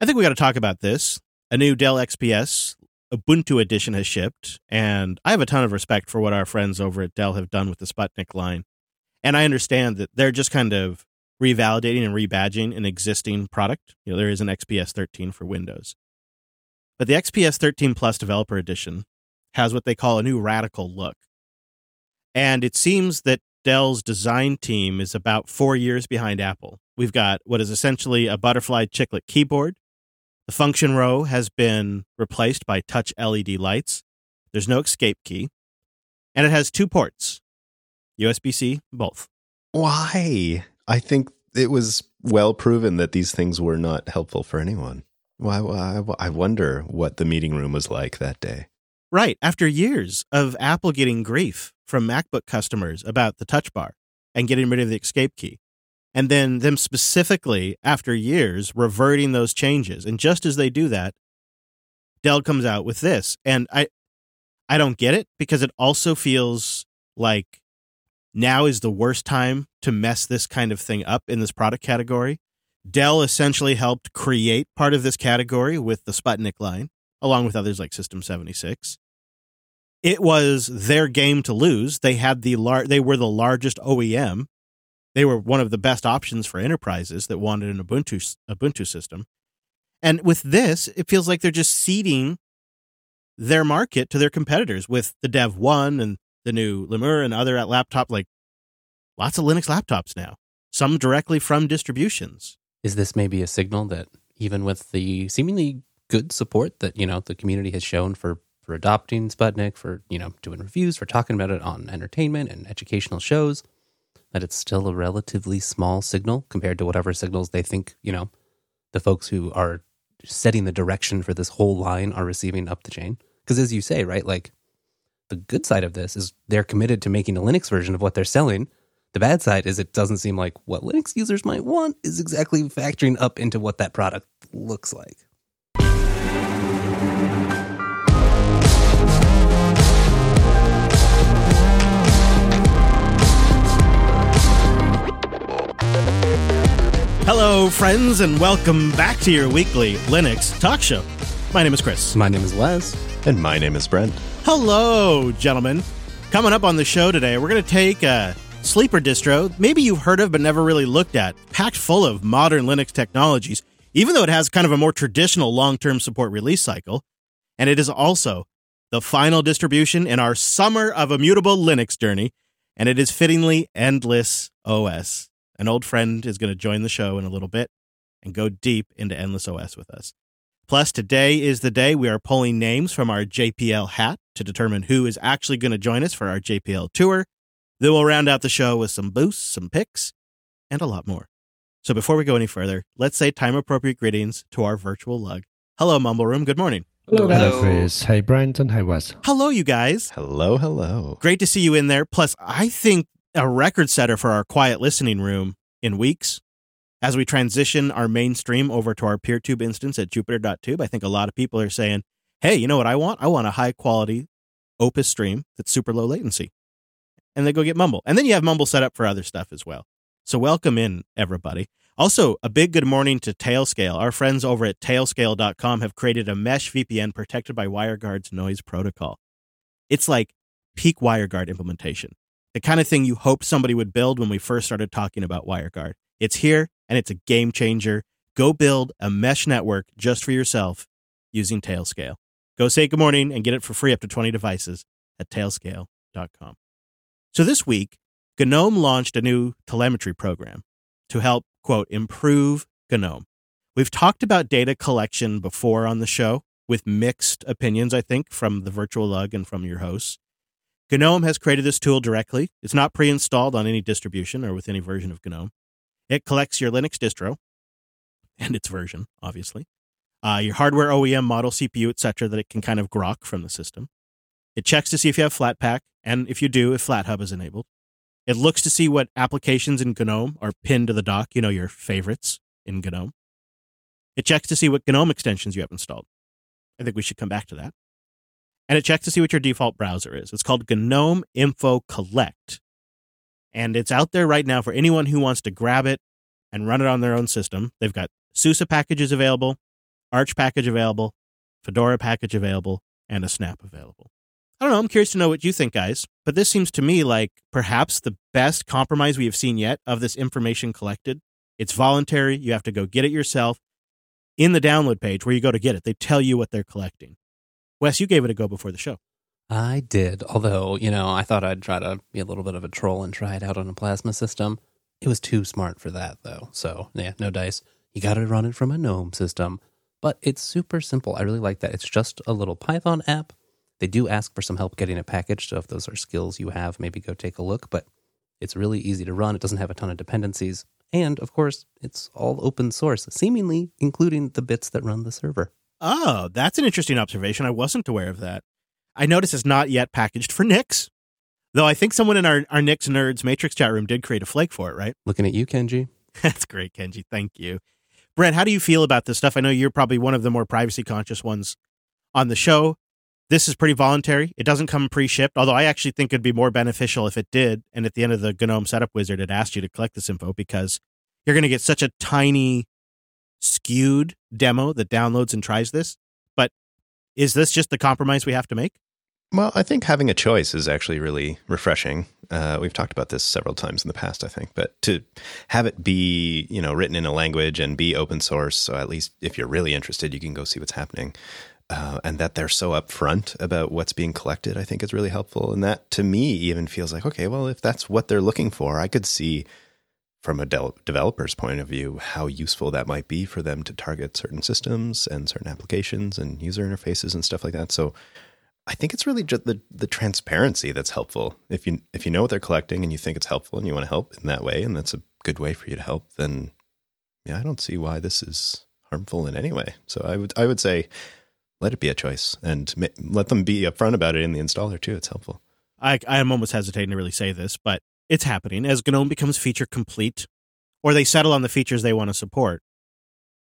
I think we got to talk about this. A new Dell XPS Ubuntu edition has shipped, and I have a ton of respect for what our friends over at Dell have done with the Sputnik line. And I understand that they're just kind of revalidating and rebadging an existing product. You know, there is an XPS 13 for Windows. But the XPS 13 Plus Developer Edition has what they call a new radical look. And it seems that Dell's design team is about four years behind Apple. We've got what is essentially a butterfly chiclet keyboard. The function row has been replaced by touch LED lights. There's no escape key. And it has two ports USB C, both. Why? I think it was well proven that these things were not helpful for anyone. Why? why I wonder what the meeting room was like that day. Right. After years of Apple getting grief from MacBook customers about the touch bar and getting rid of the escape key. And then them specifically, after years, reverting those changes. And just as they do that, Dell comes out with this. And I I don't get it because it also feels like now is the worst time to mess this kind of thing up in this product category. Dell essentially helped create part of this category with the Sputnik line, along with others like System 76. It was their game to lose. They had the lar- they were the largest OEM. They were one of the best options for enterprises that wanted an Ubuntu Ubuntu system. And with this, it feels like they're just ceding their market to their competitors with the Dev 1 and the new Lemur and other at laptop like lots of Linux laptops now, some directly from distributions. Is this maybe a signal that even with the seemingly good support that, you know, the community has shown for for adopting Sputnik, for, you know, doing reviews, for talking about it on entertainment and educational shows, that it's still a relatively small signal compared to whatever signals they think, you know, the folks who are setting the direction for this whole line are receiving up the chain. Because as you say, right, like the good side of this is they're committed to making a Linux version of what they're selling. The bad side is it doesn't seem like what Linux users might want is exactly factoring up into what that product looks like. Hello, friends, and welcome back to your weekly Linux talk show. My name is Chris. My name is Wes. And my name is Brent. Hello, gentlemen. Coming up on the show today, we're going to take a sleeper distro, maybe you've heard of but never really looked at, packed full of modern Linux technologies, even though it has kind of a more traditional long term support release cycle. And it is also the final distribution in our summer of immutable Linux journey, and it is fittingly Endless OS. An old friend is going to join the show in a little bit and go deep into Endless OS with us. Plus, today is the day we are pulling names from our JPL hat to determine who is actually going to join us for our JPL tour. Then we'll round out the show with some boosts, some picks, and a lot more. So before we go any further, let's say time appropriate greetings to our virtual lug. Hello, Mumble Room. Good morning. Hello, Hello, Chris. Hey, Brent, and hey, Wes. Hello, you guys. Hello, hello. Great to see you in there. Plus, I think a record setter for our quiet listening room in weeks as we transition our mainstream over to our PeerTube instance at Jupiter.tube, I think a lot of people are saying, hey, you know what I want? I want a high quality Opus stream that's super low latency. And they go get Mumble. And then you have Mumble set up for other stuff as well. So welcome in, everybody. Also, a big good morning to Tailscale. Our friends over at tailscale.com have created a mesh VPN protected by WireGuard's noise protocol. It's like peak WireGuard implementation, the kind of thing you hope somebody would build when we first started talking about WireGuard. It's here and it's a game changer. Go build a mesh network just for yourself using Tailscale. Go say good morning and get it for free up to 20 devices at tailscale.com. So this week, GNOME launched a new telemetry program to help, quote, improve GNOME. We've talked about data collection before on the show with mixed opinions, I think, from the virtual lug and from your hosts. GNOME has created this tool directly. It's not pre installed on any distribution or with any version of GNOME. It collects your Linux distro and its version, obviously, uh, your hardware OEM model, CPU, etc., that it can kind of grok from the system. It checks to see if you have Flatpak, and if you do, if FlatHub is enabled. It looks to see what applications in GNOME are pinned to the dock, you know, your favorites in GNOME. It checks to see what GNOME extensions you have installed. I think we should come back to that. And it checks to see what your default browser is. It's called GNOME Info Collect and it's out there right now for anyone who wants to grab it and run it on their own system. They've got SUSE packages available. Arch package available, Fedora package available, and a Snap available. I don't know. I'm curious to know what you think, guys. But this seems to me like perhaps the best compromise we have seen yet of this information collected. It's voluntary. You have to go get it yourself. In the download page where you go to get it, they tell you what they're collecting. Wes, you gave it a go before the show. I did, although, you know, I thought I'd try to be a little bit of a troll and try it out on a plasma system. It was too smart for that, though. So, yeah, no dice. You got to run it from a GNOME system. But it's super simple. I really like that. It's just a little Python app. They do ask for some help getting it packaged. So, if those are skills you have, maybe go take a look. But it's really easy to run. It doesn't have a ton of dependencies. And, of course, it's all open source, seemingly including the bits that run the server. Oh, that's an interesting observation. I wasn't aware of that. I notice it's not yet packaged for Nix, though I think someone in our, our Nix Nerds Matrix chat room did create a flake for it, right? Looking at you, Kenji. That's great, Kenji. Thank you. Brent, how do you feel about this stuff? I know you're probably one of the more privacy conscious ones on the show. This is pretty voluntary. It doesn't come pre shipped, although I actually think it'd be more beneficial if it did. And at the end of the GNOME setup wizard, it asked you to collect this info because you're going to get such a tiny, skewed demo that downloads and tries this. But is this just the compromise we have to make? Well, I think having a choice is actually really refreshing. Uh, we've talked about this several times in the past, I think, but to have it be, you know, written in a language and be open source, so at least if you're really interested, you can go see what's happening. Uh, and that they're so upfront about what's being collected, I think is really helpful. And that to me even feels like, okay, well, if that's what they're looking for, I could see from a de- developer's point of view how useful that might be for them to target certain systems and certain applications and user interfaces and stuff like that. So I think it's really just the the transparency that's helpful. If you if you know what they're collecting and you think it's helpful and you want to help in that way, and that's a good way for you to help, then yeah, I don't see why this is harmful in any way. So I would I would say let it be a choice and ma- let them be upfront about it in the installer too. It's helpful. I I am almost hesitating to really say this, but it's happening as GNOME becomes feature complete, or they settle on the features they want to support.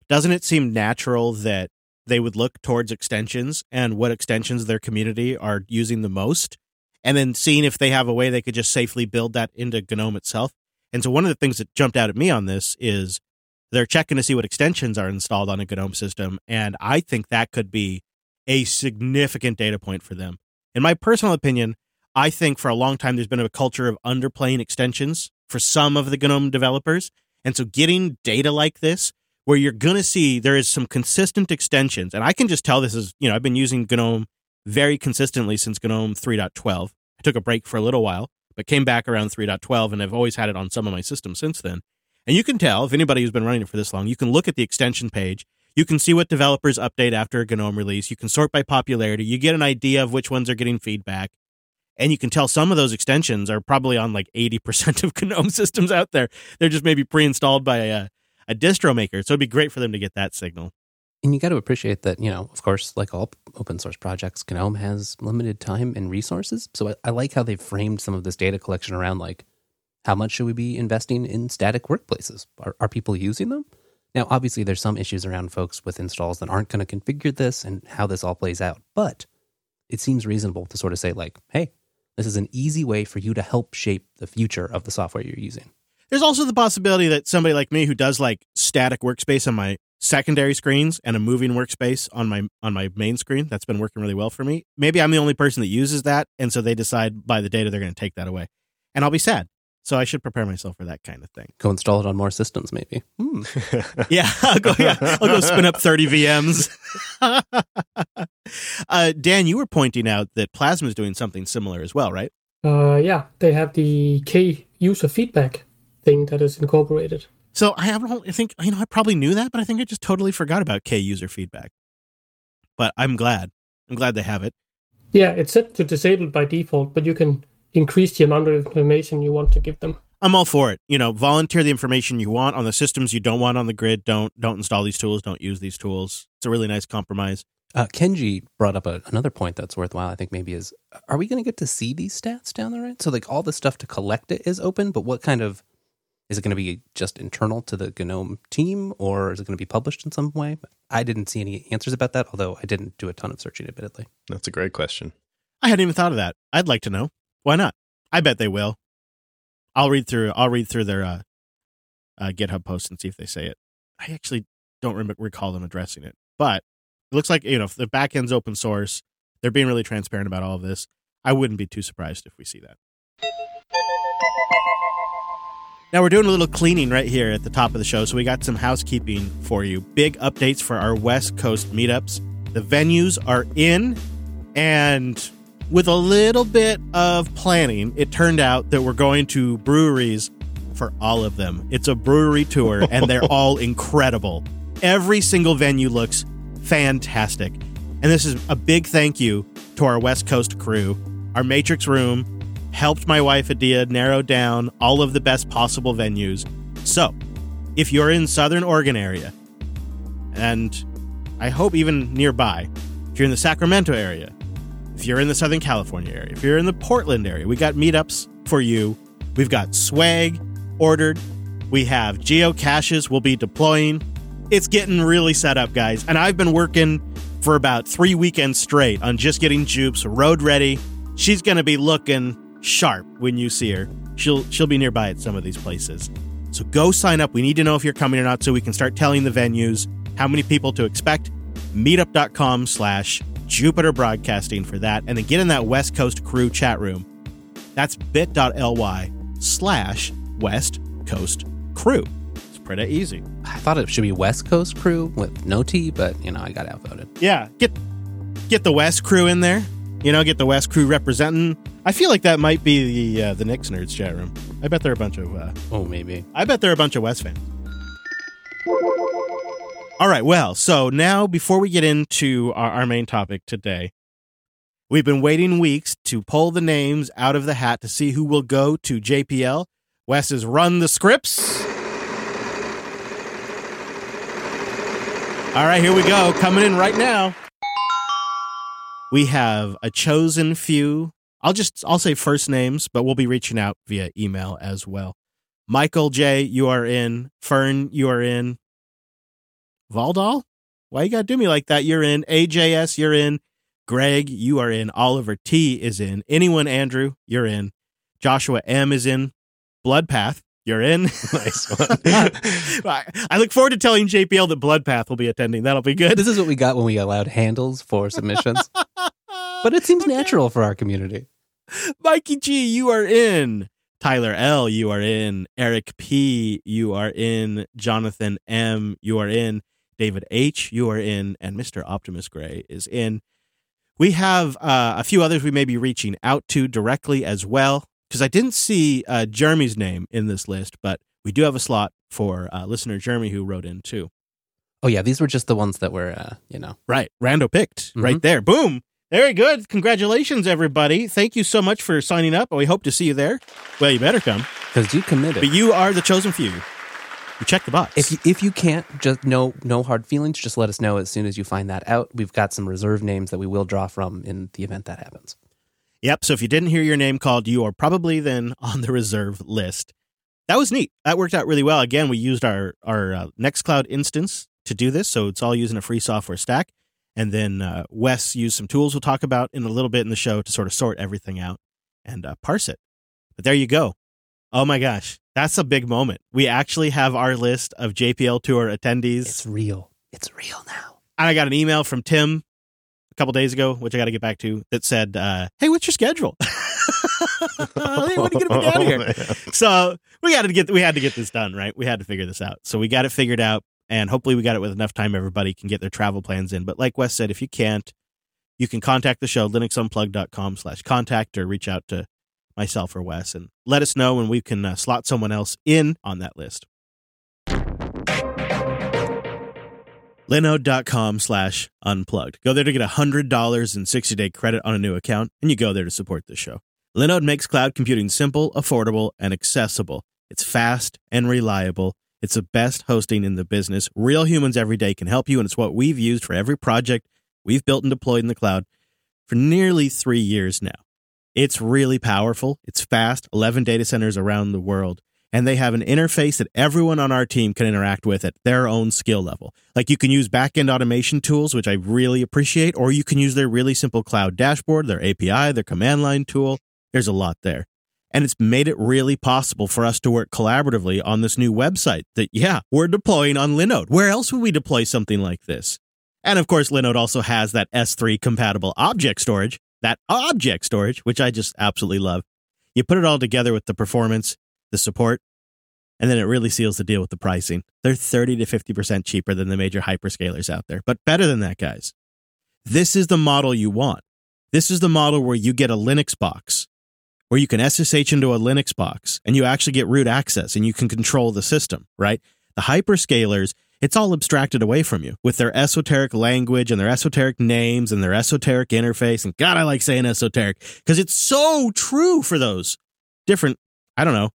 Doesn't it seem natural that they would look towards extensions and what extensions their community are using the most, and then seeing if they have a way they could just safely build that into GNOME itself. And so one of the things that jumped out at me on this is they're checking to see what extensions are installed on a GNOME system, and I think that could be a significant data point for them. In my personal opinion, I think for a long time there's been a culture of underplaying extensions for some of the GNOME developers. And so getting data like this where you're going to see there is some consistent extensions. And I can just tell this is, you know, I've been using GNOME very consistently since GNOME 3.12. I took a break for a little while, but came back around 3.12 and I've always had it on some of my systems since then. And you can tell if anybody who's been running it for this long, you can look at the extension page. You can see what developers update after a GNOME release. You can sort by popularity. You get an idea of which ones are getting feedback. And you can tell some of those extensions are probably on like 80% of GNOME systems out there. They're just maybe pre installed by a, a distro maker. So it'd be great for them to get that signal. And you got to appreciate that, you know, of course, like all open source projects, GNOME has limited time and resources. So I, I, like how they've framed some of this data collection around like, how much should we be investing in static workspaces? Are, are people using them? Now, obviously, there's some issues around folks with installs that aren't going to configure this and how this all plays out. But it seems reasonable to sort of say, like, hey, this is an easy way for you to help shape the future of the software you're using. There's also the possibility that somebody like me who does like static workspace on my secondary screens and a moving workspace on my on my main screen, that's been working really well for me. Maybe I'm the only person that uses that, and so they decide by the data they're going to take that away, and I'll be sad. So I should prepare myself for that kind of thing. Go install it on more systems, maybe. Hmm. yeah, I'll go. Yeah, I'll go spin up 30 VMs. uh, Dan, you were pointing out that Plasma is doing something similar as well, right? Uh, yeah, they have the K user feedback thing that is incorporated. So I have, I think, you know, I probably knew that, but I think I just totally forgot about KUserFeedback. But I'm glad. I'm glad they have it. Yeah, it's set to disabled by default, but you can increase the amount of information you want to give them. I'm all for it. You know, volunteer the information you want on the systems you don't want on the grid. Don't don't install these tools. Don't use these tools. It's a really nice compromise. Uh, Kenji brought up a, another point that's worthwhile. I think maybe is are we going to get to see these stats down the road? So like all the stuff to collect it is open, but what kind of is it going to be just internal to the GNOME team or is it going to be published in some way? I didn't see any answers about that, although I didn't do a ton of searching, admittedly. That's a great question. I hadn't even thought of that. I'd like to know. Why not? I bet they will. I'll read through. I'll read through their uh, uh, GitHub post and see if they say it. I actually don't remember, recall them addressing it. but it looks like you know if the backend's open source. They're being really transparent about all of this. I wouldn't be too surprised if we see that. Now we're doing a little cleaning right here at the top of the show, so we got some housekeeping for you. Big updates for our West Coast meetups. The venues are in, and with a little bit of planning, it turned out that we're going to breweries for all of them. It's a brewery tour, and they're all incredible. Every single venue looks fantastic. And this is a big thank you to our West Coast crew. Our Matrix Room helped my wife Hadea narrow down all of the best possible venues. So, if you're in Southern Oregon area, and I hope even nearby, if you're in the Sacramento area, if you're in the Southern California area, if you're in the Portland area, we got meetups for you. We've got swag ordered. We have geocaches we'll be deploying. It's getting really set up, guys. And I've been working for about three weekends straight on just getting Jupes road ready. She's going to be looking sharp when you see her. She'll she'll be nearby at some of these places. So go sign up. We need to know if you're coming or not so we can start telling the venues how many people to expect. Meetup.com slash Jupiter Broadcasting for that. And then get in that West Coast crew chat room. That's bit.ly slash West Coast crew. It's pretty easy. I thought it should be West Coast crew with no T, but you know, I got outvoted. Yeah, get get the West crew in there. You know, get the West crew representing. I feel like that might be the uh, the Nix nerds chat room. I bet they're a bunch of. Uh, Oh, maybe. I bet they're a bunch of West fans. All right. Well, so now before we get into our, our main topic today, we've been waiting weeks to pull the names out of the hat to see who will go to JPL. Wes has run the scripts. All right, here we go. Coming in right now. We have a chosen few. I'll just I'll say first names, but we'll be reaching out via email as well. Michael J, you are in. Fern, you are in. Valdal? Why you gotta do me like that? You're in. AJS, you're in. Greg, you are in. Oliver T is in. Anyone, Andrew, you're in. Joshua M is in. Bloodpath, you're in. nice one. I I look forward to telling JPL that Bloodpath will be attending. That'll be good. This is what we got when we allowed handles for submissions. but it seems Okay. natural for our community. Mikey G, you are in. Tyler L, you are in. Eric P, you are in. Jonathan M, you are in. David H, you are in. And Mr. Optimus Gray is in. We have uh, a few others we may be reaching out to directly as well, because I didn't see uh, Jeremy's name in this list, but we do have a slot for uh, listener Jeremy who wrote in too. Oh yeah, these were just the ones that were, uh, you know, Right. Rando picked right Mhm. there. Boom. Very good. Congratulations, everybody. Thank you so much for signing up. And we hope to see you there. Well, you better come. because you committed. But you are the chosen few. You check the box. if you, if you can't, just no no hard feelings. Just let us know as soon as you find that out. We've got some reserve names that we will draw from in the event that happens. yep. So if you didn't hear your name called, you are probably then on the reserve list. That was neat. That worked out really well. Again, we used our our uh, Nextcloud instance to do this, so it's all using a free software stack. And then uh, Wes used some tools we'll talk about in a little bit in the show to sort of sort everything out and uh, parse it. But there you go. Oh my gosh, that's a big moment. We actually have our list of JPL tour attendees. It's real. It's real now. And I got an email from Tim a couple days ago, which I got to get back to, that said, uh, "Hey, what's your schedule? hey, when are you gonna be down here?" so we got to get we had to get this done, right? We had to figure this out. So we got it figured out, and hopefully we got it with enough time everybody can get their travel plans in. But like Wes said, if you can't, you can contact the show linuxunplugged.com slash contact or reach out to myself or Wes and let us know when we can uh, slot someone else in on that list. Linode.com slash unplugged. Go there to get $100 in 60 day credit on a new account, and you go there to support the show. Linode makes cloud computing simple, affordable, and accessible. It's fast and reliable. It's the best hosting in the business. Real humans every day can help you, and it's what we've used for every project we've built and deployed in the cloud for nearly three years now. It's really powerful. It's fast, 11 data centers around the world, and they have an interface that everyone on our team can interact with at their own skill level. Like you can use backend automation tools, which I really appreciate, or you can use their really simple cloud dashboard, their API, their command line tool. There's a lot there. And it's made it really possible for us to work collaboratively on this new website that, yeah, we're deploying on Linode. Where else would we deploy something like this? And of course, Linode also has that S3 compatible object storage, that object storage, which I just absolutely love. You put it all together with the performance, the support, and then it really seals the deal with the pricing. They're 30 to 50% cheaper than the major hyperscalers out there, but better than that, guys. This is the model you want. This is the model where you get a Linux box, where you can SSH into a Linux box and you actually get root access and you can control the system, right? The hyperscalers, it's all abstracted away from you with their esoteric language and their esoteric names and their esoteric interface. And God, I like saying esoteric because it's so true for those different, I don't know.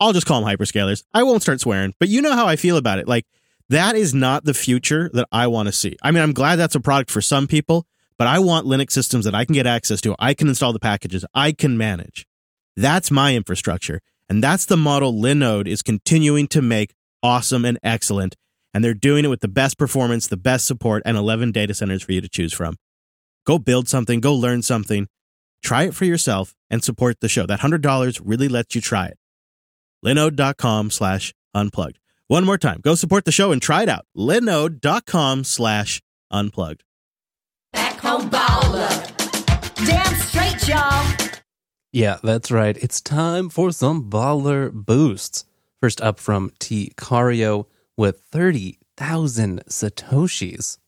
I'll just call them hyperscalers. I won't start swearing, but you know how I feel about it. Like, that is not the future that I want to see. I mean, I'm glad that's a product for some people, but I want Linux systems that I can get access to. I can install the packages, I can manage. That's my infrastructure. And that's the model Linode is continuing to make awesome and excellent. And they're doing it with the best performance, the best support, and 11 data centers for you to choose from. Go build something, go learn something, try it for yourself, and support the show. That $100 really lets you try it. Linode.com slash unplugged. One more time, go support the show and try it out. Linode.com slash unplugged. Back home baller. Damn straight, y'all. Yeah, that's right. It's time for some baller boosts. First up from T. Cario with 30,000 Satoshis.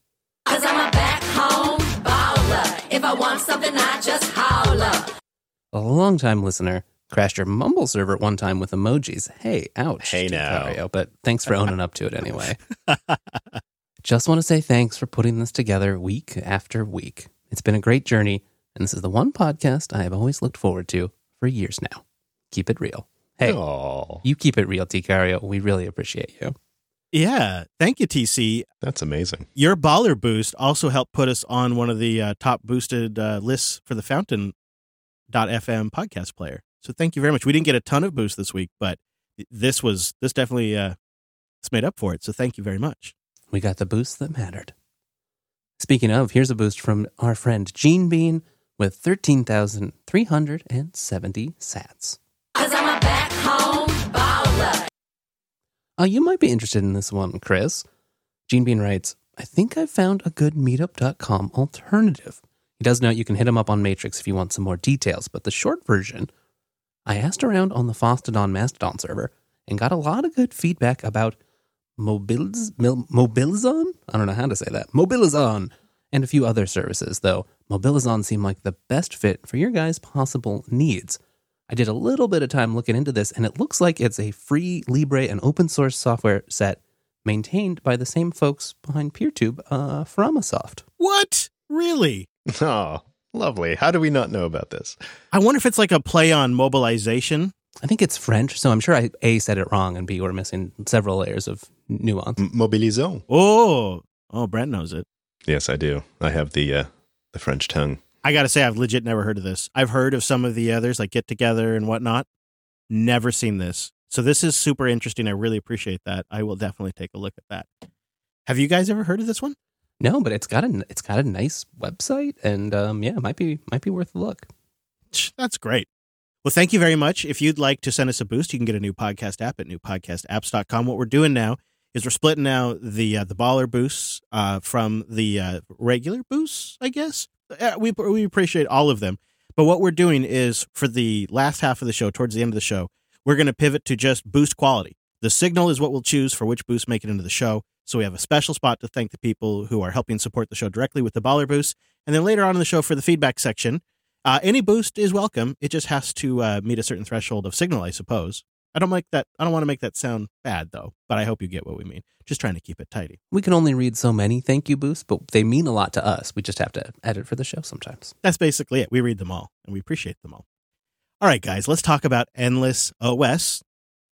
Cause I'm a back home baller. If I want something, I just holler. A longtime listener crashed your Mumble server at one time with emojis. Hey, ouch. Hey T. now. Cario, but thanks for owning up to it anyway. Just want to say thanks for putting this together week after week. It's been a great journey, and this is the one podcast I have always looked forward to for years now. Keep it real. Hey, Oh, you keep it real, T. Cario. We really appreciate you. Yeah. Thank you, TC. that's amazing. Your baller boost also helped put us on one of the uh, top boosted uh, lists for the Fountain.fm podcast player. So thank you very much. We didn't get a ton of boost this week, but this was this definitely uh, it's made up for it. So thank you very much. We got the boost that mattered. Speaking of, here's a boost from our friend Gene Bean with 13,370 sats. Cause I'm a back home baller. Uh, you might be interested in this one, Chris. Gene Bean writes, I think I've found a good meetup.com alternative. He does note you can hit him up on Matrix if you want some more details, but the short version, I asked around on the Fosstodon Mastodon server and got a lot of good feedback about Mobiliz- Mobilizon? I don't know how to say that. Mobilizon and a few other services, though Mobilizon seemed like the best fit for your guys' possible needs. I did a little bit of time looking into this, and it looks like it's a free Libre and open source software set maintained by the same folks behind PeerTube, uh, Framasoft. What? Really? Oh, lovely. How do we not know about this? I wonder if it's like a play on mobilization. I think it's French, so I'm sure I A said it wrong and B we're missing several layers of nuance. M- Mobilisons. Oh, oh, Brent knows it. Yes, I do. I have the uh, the French tongue. I got to say, I've legit never heard of this. I've heard of some of the others, like Get Together and whatnot. Never seen this. So this is super interesting. I really appreciate that. I will definitely take a look at that. Have you guys ever heard of this one? No, but it's got a it's got a nice website, and um, yeah, it might be might be worth a look. That's great. Well, thank you very much. If you'd like to send us a boost, you can get a new podcast app at newpodcastapps.com. What we're doing now is we're splitting out the uh, the baller boosts uh, from the uh, regular boosts, I guess. We we appreciate all of them. But what we're doing is for the last half of the show, towards the end of the show, we're going to pivot to just boost quality. The signal is what we'll choose for which boosts make it into the show. So we have a special spot to thank the people who are helping support the show directly with the baller boost. And then later on in the show for the feedback section, uh, any boost is welcome. It just has to uh, meet a certain threshold of signal, I suppose. I don't make that. I don't want to make that sound bad though, but I hope you get what we mean. Just trying to keep it tidy. We can only read so many thank you boosts, but they mean a lot to us. We just have to edit for the show sometimes. That's basically it. We read them all and we appreciate them all. All right, guys, let's talk about Endless OS.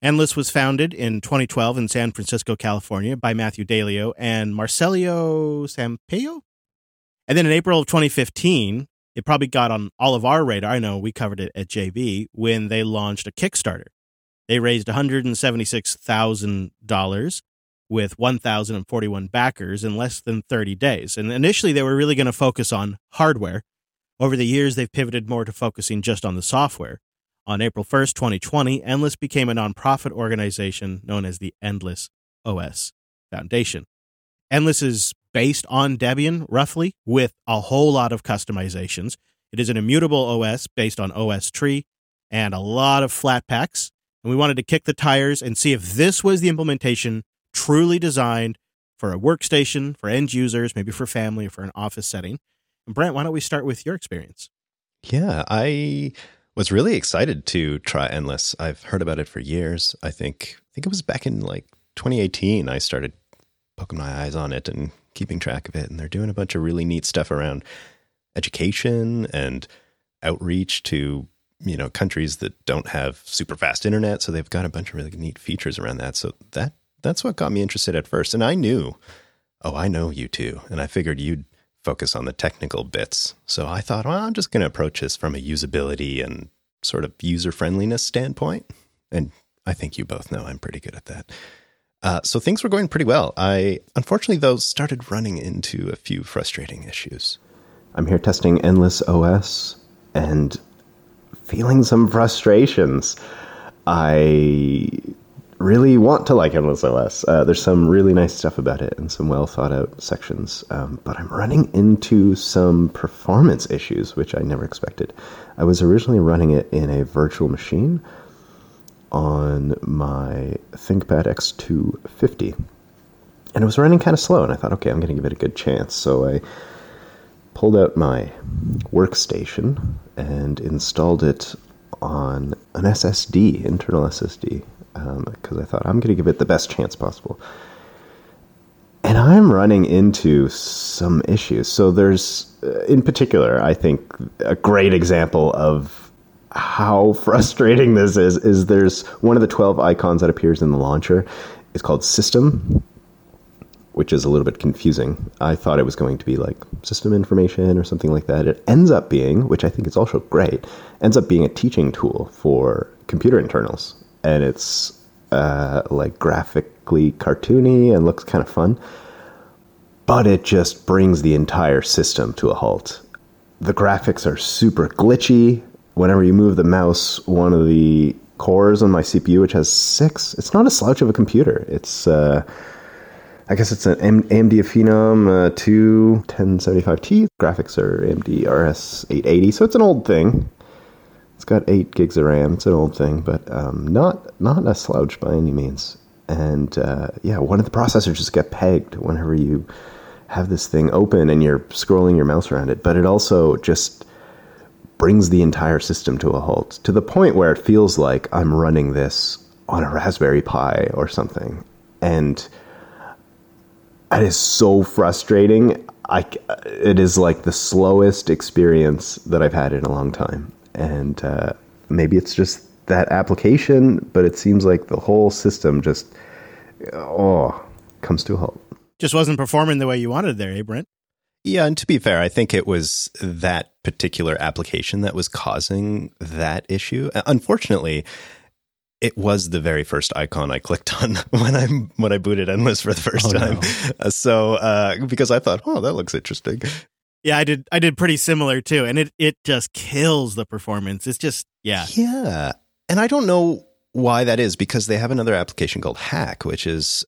Endless was founded in 2012 in San Francisco, California by Matthew Dalio and Marcelo Sampaio. And then in April of 2015, it probably got on all of our radar. I know we covered it at JB when they launched a Kickstarter. They raised $176,000 with 1,041 backers in less than 30 days. And initially, they were really going to focus on hardware. Over the years, they've pivoted more to focusing just on the software. On April 1st, 2020, Endless became a nonprofit organization known as the Endless OS Foundation. Endless is based on Debian, roughly, with a whole lot of customizations. It is an immutable OS based on OSTree and a lot of Flatpaks. And we wanted to kick the tires and see if this was the implementation truly designed for a workstation, for end users, maybe for family, or for an office setting. And Brent, why don't we start with your experience? Yeah, I was really excited to try Endless. I've heard about it for years. I think I think it was back in like 2018 I started poking my eyes on it and keeping track of it and they're doing a bunch of really neat stuff around education and outreach to you know countries that don't have super fast internet so they've got a bunch of really neat features around that. So that that's what got me interested at first. And i knew oh i know you too. And i figured you'd focus on the technical bits. So i thought well i'm just going to approach this from a usability and sort of user friendliness standpoint. And i think you both know i'm pretty good at that. Uh, so things were going pretty well. I unfortunately though started running into a few frustrating issues. I'm here testing Endless OS and feeling some frustrations. I really want to like Endless OS. Uh, there's some really nice stuff about it and some well thought out sections, um, but I'm running into some performance issues, which I never expected. I was originally running it in a virtual machine on my ThinkPad X250, and it was running kind of slow. And I thought, okay, I'm going to give it a good chance. So I pulled out my workstation and installed it on an SSD, internal SSD, because um, I thought I'm going to give it the best chance possible. And I'm running into some issues. So, there's, uh, in particular, I think a great example of how frustrating this is is there's one of the 12 icons that appears in the launcher is called system which is a little bit confusing. I thought it was going to be like system information or something like that. It ends up being, which I think is also great, ends up being a teaching tool for computer internals. And it's uh, like graphically cartoony and looks kind of fun. But it just brings the entire system to a halt. The graphics are super glitchy. Whenever you move the mouse, one of the cores on my CPU, which has six, it's not a slouch of a computer. It's. Uh, I guess it's an AMD Phenom uh, 2 1075T. Graphics are AMD RS 880, so it's an old thing. It's got 8 gigs of RAM. It's an old thing, but um, not not a slouch by any means. And uh, yeah, one of the processors just get pegged whenever you have this thing open and you're scrolling your mouse around it. But it also just brings the entire system to a halt to the point where it feels like I'm running this on a Raspberry Pi or something. And it is so frustrating. I, it is like the slowest experience that I've had in a long time. And uh, maybe it's just that application, but it seems like the whole system just, oh, comes to a halt. Just wasn't performing the way you wanted there, eh, Brent? Yeah, and to be fair, I think it was that particular application that was causing that issue. Unfortunately, it was the very first icon I clicked on when I when I booted Endless for the first oh, time. No. So uh, because I thought, oh, that looks interesting. Yeah, I did. I did pretty similar too, and it it just kills the performance. It's just yeah, yeah. And I don't know why that is because they have another application called Hack, which is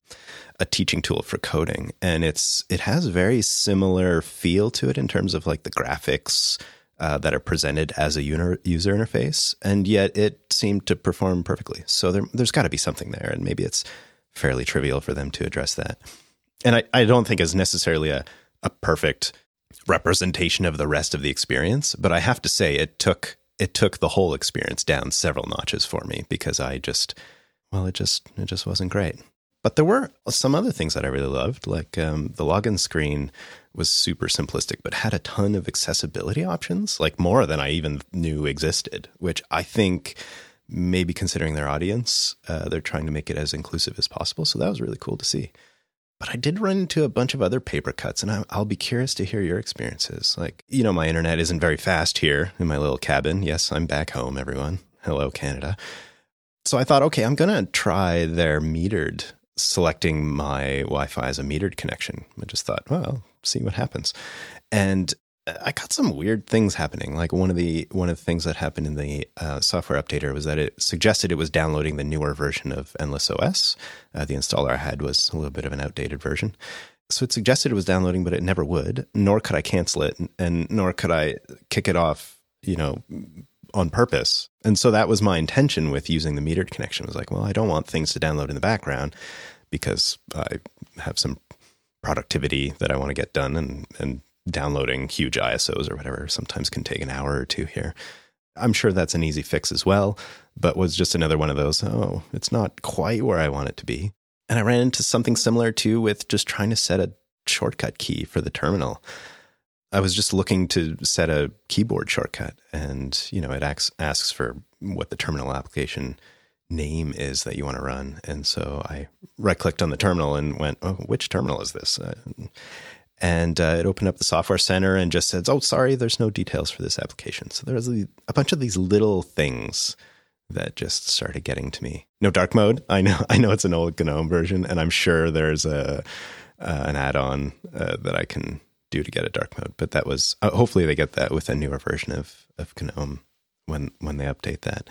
a teaching tool for coding, and it's it has very similar feel to it in terms of like the graphics uh, that are presented as a user interface, and yet it seemed to perform perfectly. So there, has got to be something there, and maybe it's fairly trivial for them to address that. And I, I don't think it's necessarily a, a perfect representation of the rest of the experience, but I have to say it took it took the whole experience down several notches for me because I just well, it just it just wasn't great. But there were some other things that I really loved, like um, the login screen was super simplistic, but had a ton of accessibility options, like more than I even knew existed, which I think maybe considering their audience, uh, they're trying to make it as inclusive as possible. So that was really cool to see. But I did run into a bunch of other paper cuts, and I'll be curious to hear your experiences. Like, you know, my internet isn't very fast here in my little cabin. Yes, I'm back home, everyone. Hello, Canada. So I thought, okay, I'm going to try their metered selecting my Wi-Fi as a metered connection. I just thought, well, see what happens. And I got some weird things happening. Like one of the one of the things that happened in the uh, software updater was that it suggested it was downloading the newer version of Endless OS. Uh, the installer I had was a little bit of an outdated version, So it suggested it was downloading, but it never would. Nor could I cancel it, and, nor could I kick it off. You know, on purpose. And so that was my intention with using the metered connection. It was like, well, I don't want things to download in the background because I have some productivity that I want to get done and and downloading huge ISOs or whatever sometimes can take an hour or two here. I'm sure that's an easy fix as well, but was just another one of those, oh, it's not quite where I want it to be. And I ran into something similar too with just trying to set a shortcut key for the terminal. I was just looking to set a keyboard shortcut, and you know, it asks, asks for what the terminal application name is that you want to run. And so I right clicked on the terminal and went, "Oh, which terminal is this?" Uh, and uh, it opened up the software center and just says, "Oh, sorry, there's no details for this application." So there's a, a bunch of these little things that just started getting to me. No dark mode. I know. I know it's an old GNOME version, and I'm sure there's a uh, an add-on uh, that I can do to get a dark mode. But that was uh, hopefully they get that with a newer version of of GNOME when when they update that.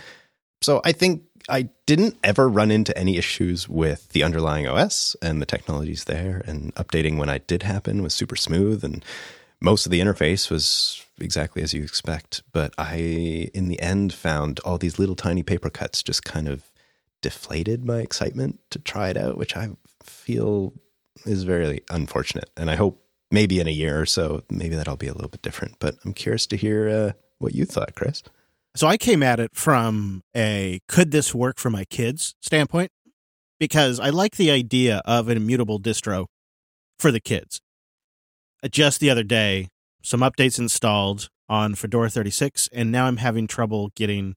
So I think I didn't ever run into any issues with the underlying OS and the technologies there, and updating when I did happen was super smooth, and most of the interface was exactly as you expect. But I, in the end, found all these little tiny paper cuts just kind of deflated my excitement to try it out, which I feel is very unfortunate. And I hope maybe in a year or so, maybe that'll be a little bit different. But I'm curious to hear uh, what you thought, Chris. So I came at it from a could this work for my kids standpoint because I like the idea of an immutable distro for the kids. Uh, Just the other day, some updates installed on Fedora 36, and now I'm having trouble getting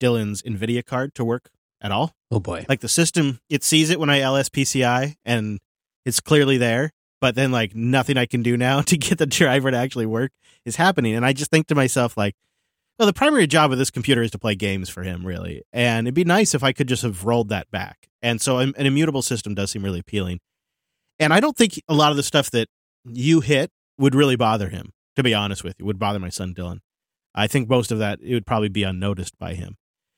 Dylan's NVIDIA card to work at all. Oh boy. Like the system, it sees it when I LSPCI and it's clearly there, but then like nothing I can do now to get the driver to actually work is happening. And I just think to myself, like, well, the primary job of this computer is to play games for him, really. And it'd be nice if I could just have rolled that back. And so an immutable system does seem really appealing. And I don't think a lot of the stuff that you hit would really bother him, to be honest with you, would bother my son Dylan. I think most of that, it would probably be unnoticed by him.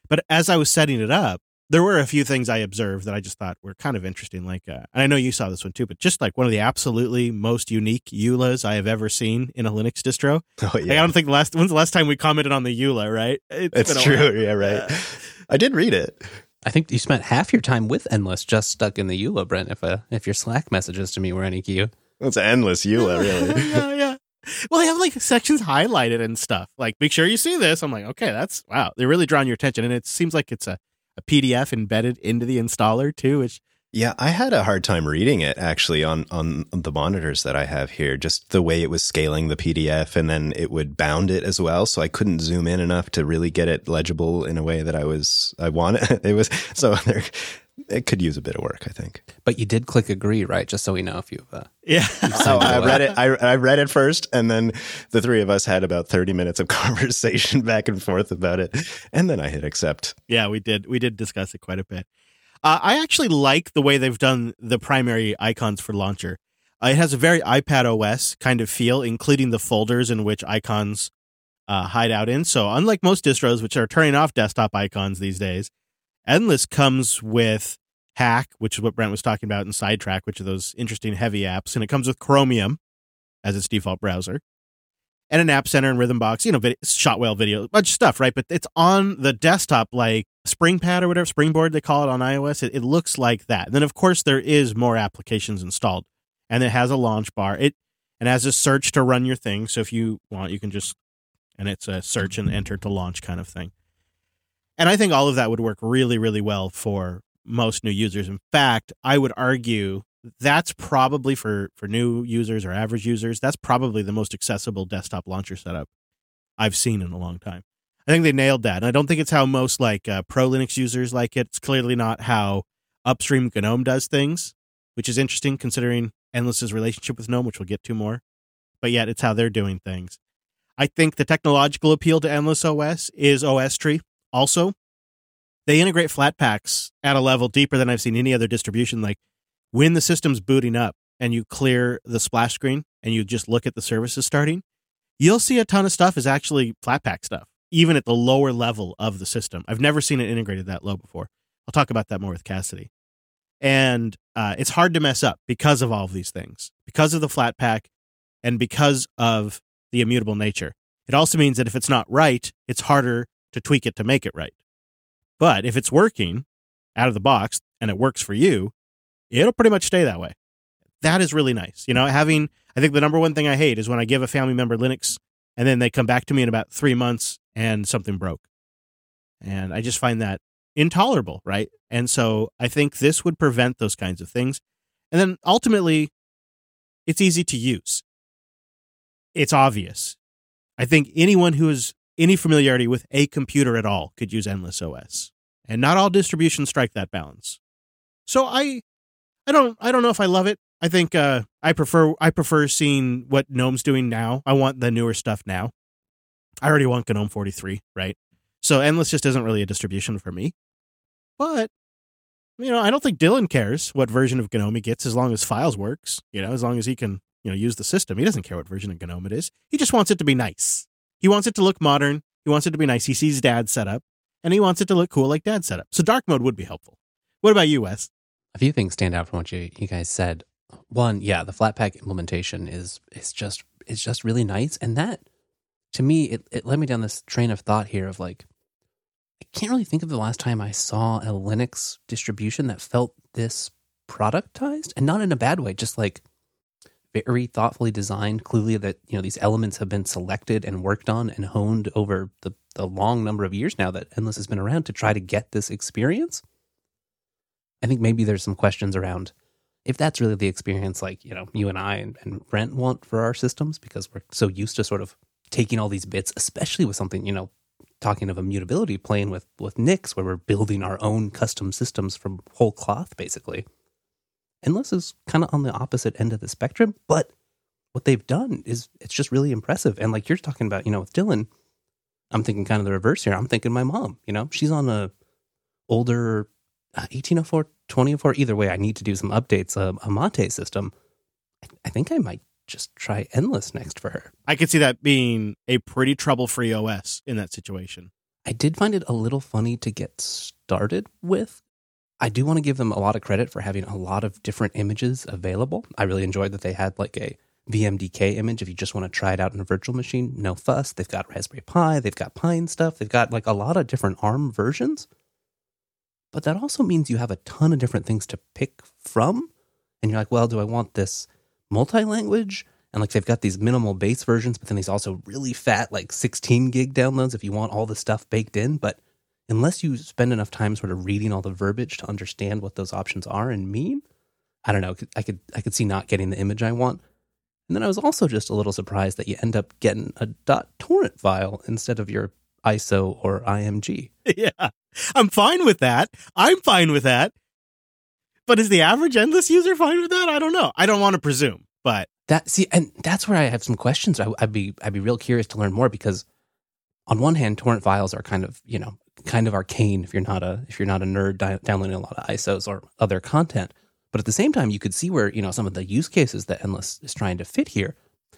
But as I was setting it up, there were a few things I observed that I just thought were kind of interesting. Like, uh, and I know you saw this one too, but just like one of the absolutely most unique EULAs I have ever seen in a Linux distro. Oh Like, I don't think the last when's the last time we commented on the EULA, right? it's been a true. while. Yeah, right. Yeah. I did read it. I think you spent half your time with Endless just stuck in the EULA, Brent, if uh, if your Slack messages to me were any cue. It's endless EULA, really. yeah, yeah. Well, they have like sections highlighted and stuff. Like, make sure you see this. I'm like, okay, that's wow. They're really drawing your attention, and it seems like it's a, a PDF embedded into the installer too, which Yeah, I had a hard time reading it actually on on the monitors that I have here. Just the way it was scaling the PDF, and then it would bound it as well, so I couldn't zoom in enough to really get it legible in a way that I was I wanted. It was so there. It could use a bit of work, I think. But you did click agree, right? Just so we know if you've. Uh, yeah. So I read it. I, I read it first, and then the three of us had about thirty minutes of conversation back and forth about it, and then I hit accept. Yeah, we did. We did discuss it quite a bit. Uh, I actually like the way they've done the primary icons for launcher. Uh, it has a very iPad OS kind of feel, including the folders in which icons uh, hide out in. So, unlike most distros, which are turning off desktop icons these days, Endless comes with Hack, which is what Brent was talking about, and Sidetrack, which are those interesting heavy apps, and it comes with Chromium as its default browser and an app center and Rhythmbox, you know, vid- shotwell video, a bunch of stuff, right? But it's on the desktop like Springpad or whatever, Springboard they call it on iOS. It, it looks like that. And then of course there is more applications installed. And it has a launch bar. It and has a search to run your thing. So if you want, you can just and it's a search and enter to launch kind of thing. And I think all of that would work really, really well for most new users. In fact, I would argue that's probably for for new users or average users that's probably the most accessible desktop launcher setup i've seen in a long time. I think they nailed that and i don't think it's how most like uh, pro linux users like it. It's clearly not how upstream gnome does things which is interesting considering endless's relationship with gnome which we'll get to more but yet it's how they're doing things. I think the technological appeal to endless os is ostree also they integrate flatpaks at a level deeper than i've seen any other distribution like when the system's booting up and you clear the splash screen and you just look at the services starting, you'll see a ton of stuff is actually Flatpak stuff, even at the lower level of the system. I've never seen it integrated that low before. I'll talk about that more with Cassidy. And uh, it's hard to mess up because of all of these things, because of the Flatpak and because of the immutable nature. It also means that if it's not right, it's harder to tweak it to make it right. But if it's working out of the box and it works for you, it'll pretty much stay that way. That is really nice. You know, having, I think the number one thing I hate is when I give a family member Linux and then they come back to me in about three months and something broke. And I just find that intolerable, right? And so I think this would prevent those kinds of things. And then ultimately, it's easy to use. It's obvious. I think anyone who has any familiarity with a computer at all could use Endless OS. And not all distributions strike that balance. So I I don't I don't know if I love it. I think uh I prefer I prefer seeing what GNOME's doing now. I want the newer stuff now. I already want GNOME 43, right? So Endless just isn't really a distribution for me. But you know, I don't think Dylan cares what version of GNOME he gets as long as files works, you know, as long as he can, you know, use the system. He doesn't care what version of GNOME it is. He just wants it to be nice. He wants it to look modern. He wants it to be nice. He sees dad's setup and he wants it to look cool like dad's setup. So dark mode would be helpful. What about you, Wes? A few things stand out from what you, you guys said. One, yeah, the Flatpak implementation is is just is just really nice, and that to me it, it led me down this train of thought here of like I can't really think of the last time I saw a Linux distribution that felt this productized, and not in a bad way, just like very thoughtfully designed. Clearly, that you know these elements have been selected and worked on and honed over the the long number of years now that Endless has been around to try to get this experience. I think maybe there's some questions around if that's really the experience like, you know, you and I and, and Brent want for our systems because we're so used to sort of taking all these bits, especially with something, you know, talking of immutability, playing with with Nix, where we're building our own custom systems from whole cloth, basically. Endless is kind of on the opposite end of the spectrum, but what they've done is it's just really impressive. And like you're talking about, you know, with Dylan, I'm thinking kind of the reverse here. I'm thinking my mom, you know, she's on a older uh, 1804, 2004. Either way, I need to do some updates. Uh, a Mate system. I, I think I might just try Endless next for her. I could see that being a pretty trouble free OS in that situation. I did find it a little funny to get started with. I do want to give them a lot of credit for having a lot of different images available. I really enjoyed that they had like a VMDK image if you just want to try it out in a virtual machine. No fuss. They've got Raspberry Pi, they've got Pine stuff, they've got like a lot of different ARM versions. But that also means you have a ton of different things to pick from. And you're like, well, do I want this multi language? And like they've got these minimal base versions, but then these also really fat, like 16 gig downloads if you want all the stuff baked in. But unless you spend enough time sort of reading all the verbiage to understand what those options are and mean, I don't know. I could I could see not getting the image I want. And then I was also just a little surprised that you end up getting a .torrent file instead of your ISO or IMG. yeah. I'm fine with that. I'm fine with that. But is the average endless user fine with that? I don't know. I don't want to presume, but That see, and that's where I have some questions. I, I'd be I'd be real curious to learn more because on one hand, torrent files are kind of you know kind of arcane if you're not a if you're not a nerd di- downloading a lot of ISOs or other content. But at the same time, you could see where you know some of the use cases that Endless is trying to fit here.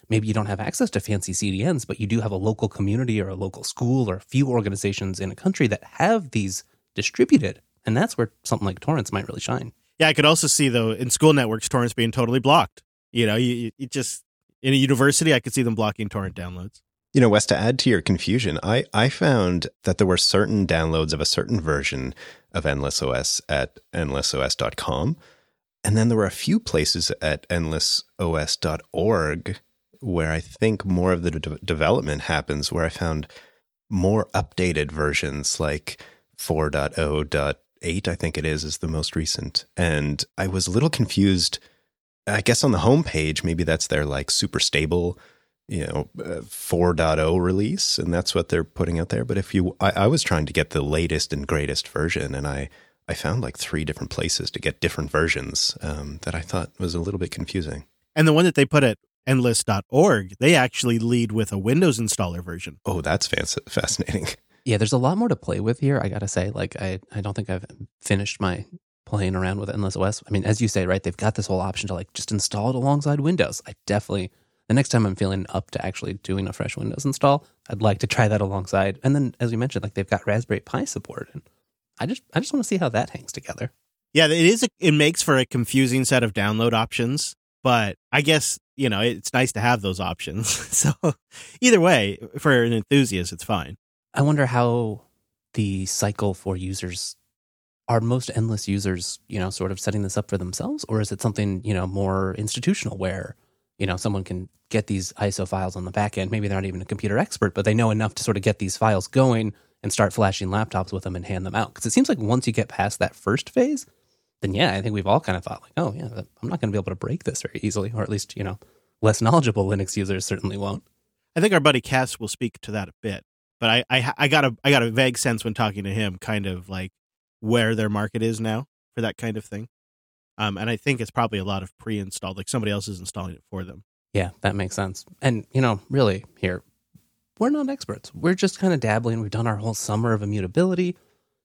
Maybe you don't have access to fancy CDNs, but you do have a local community or a local school or a few organizations in a country that have these distributed, and that's where something like torrents might really shine. yeah, I could also see though in school networks torrents being totally blocked. You know, you, you- just in a university, I could see them blocking torrent downloads. You know, Wes, to add to your confusion, I, I found that there were certain downloads of a certain version of Endless OS at endlessos.com. And then there were a few places at endlessos.org where I think more of the de- development happens, where I found more updated versions like 4.0.8, I think it is, is the most recent. And I was a little confused. I guess on the homepage, maybe that's their like super stable you know uh, 4.0 release and that's what they're putting out there but if you I, I was trying to get the latest and greatest version and i i found like three different places to get different versions um, that i thought was a little bit confusing And the one that they put at endless.org, they actually lead with a Windows installer version. oh that's fanc- fascinating Yeah, there's a lot more to play with here. I gotta say, like I I don't think I've finished my playing around with Endless OS. I mean, as you say, right? They've got this whole option to like just install it alongside Windows. I definitely the next time I'm feeling up to actually doing a fresh Windows install, I'd like to try that alongside. And then, as you mentioned, like they've got Raspberry Pi support, and I just I just want to see how that hangs together. Yeah, it is. A, it makes for a confusing set of download options, but I guess you know it's nice to have those options. so either way, for an enthusiast, it's fine. I wonder how the cycle for users are most endless users, you know, sort of setting this up for themselves, or is it something you know more institutional where you know someone can get these ISO files on the back end? Maybe they're not even a computer expert, but they know enough to sort of get these files going and start flashing laptops with them and hand them out. Because it seems like once you get past that first phase, then yeah, I think we've all kind of thought like, oh yeah, I'm not going to be able to break this very easily, or at least you know, less knowledgeable Linux users certainly won't. I think our buddy Cass will speak to that a bit, but I, I I got a I got a vague sense when talking to him, kind of like where their market is now for that kind of thing. Um, and I think it's probably a lot of pre-installed, like somebody else is installing it for them. Yeah, that makes sense. And you know, really, here we're not experts. We're just kind of dabbling. We've done our whole summer of immutability.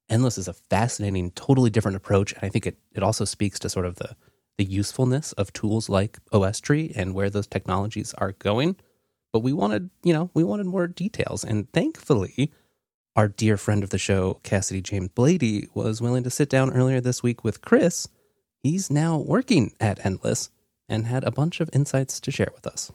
Endless is a fascinating, totally different approach, and I think it it also speaks to sort of the the usefulness of tools like OSTree and where those technologies are going. But we wanted, you know, we wanted more details, and thankfully, our dear friend of the show, Cassidy James Blaede, was willing to sit down earlier this week with Chris. He's now working at Endless and had a bunch of insights to share with us.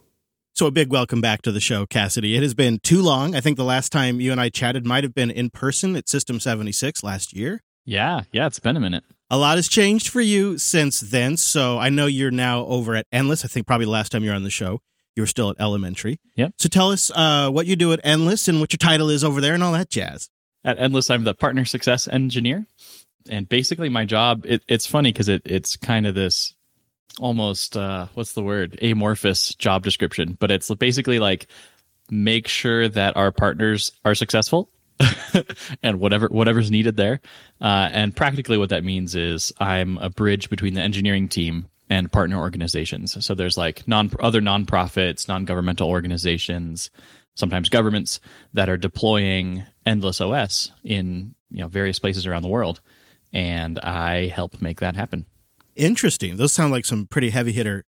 So a big welcome back to the show, Cassidy. It has been too long. I think the last time you and I chatted might have been in person at System 76 last year. Yeah, yeah, it's been a minute. A lot has changed for you since then. So I know you're now over at Endless. I think probably the last time you were on the show, you were still at Elementary. Yep. So tell us uh, what you do at Endless and what your title is over there and all that jazz. At Endless, I'm the partner success engineer, and basically my job. It, it's funny because it, it's kind of this almost uh, what's the word amorphous job description, but it's basically like make sure that our partners are successful and whatever whatever's needed there. Uh, and practically, what that means is I'm a bridge between the engineering team and partner organizations. So there's like non other nonprofits, non governmental organizations, sometimes governments that are deploying Endless OS in you know various places around the world, and I help make that happen. Interesting. Those sound like some pretty heavy hitter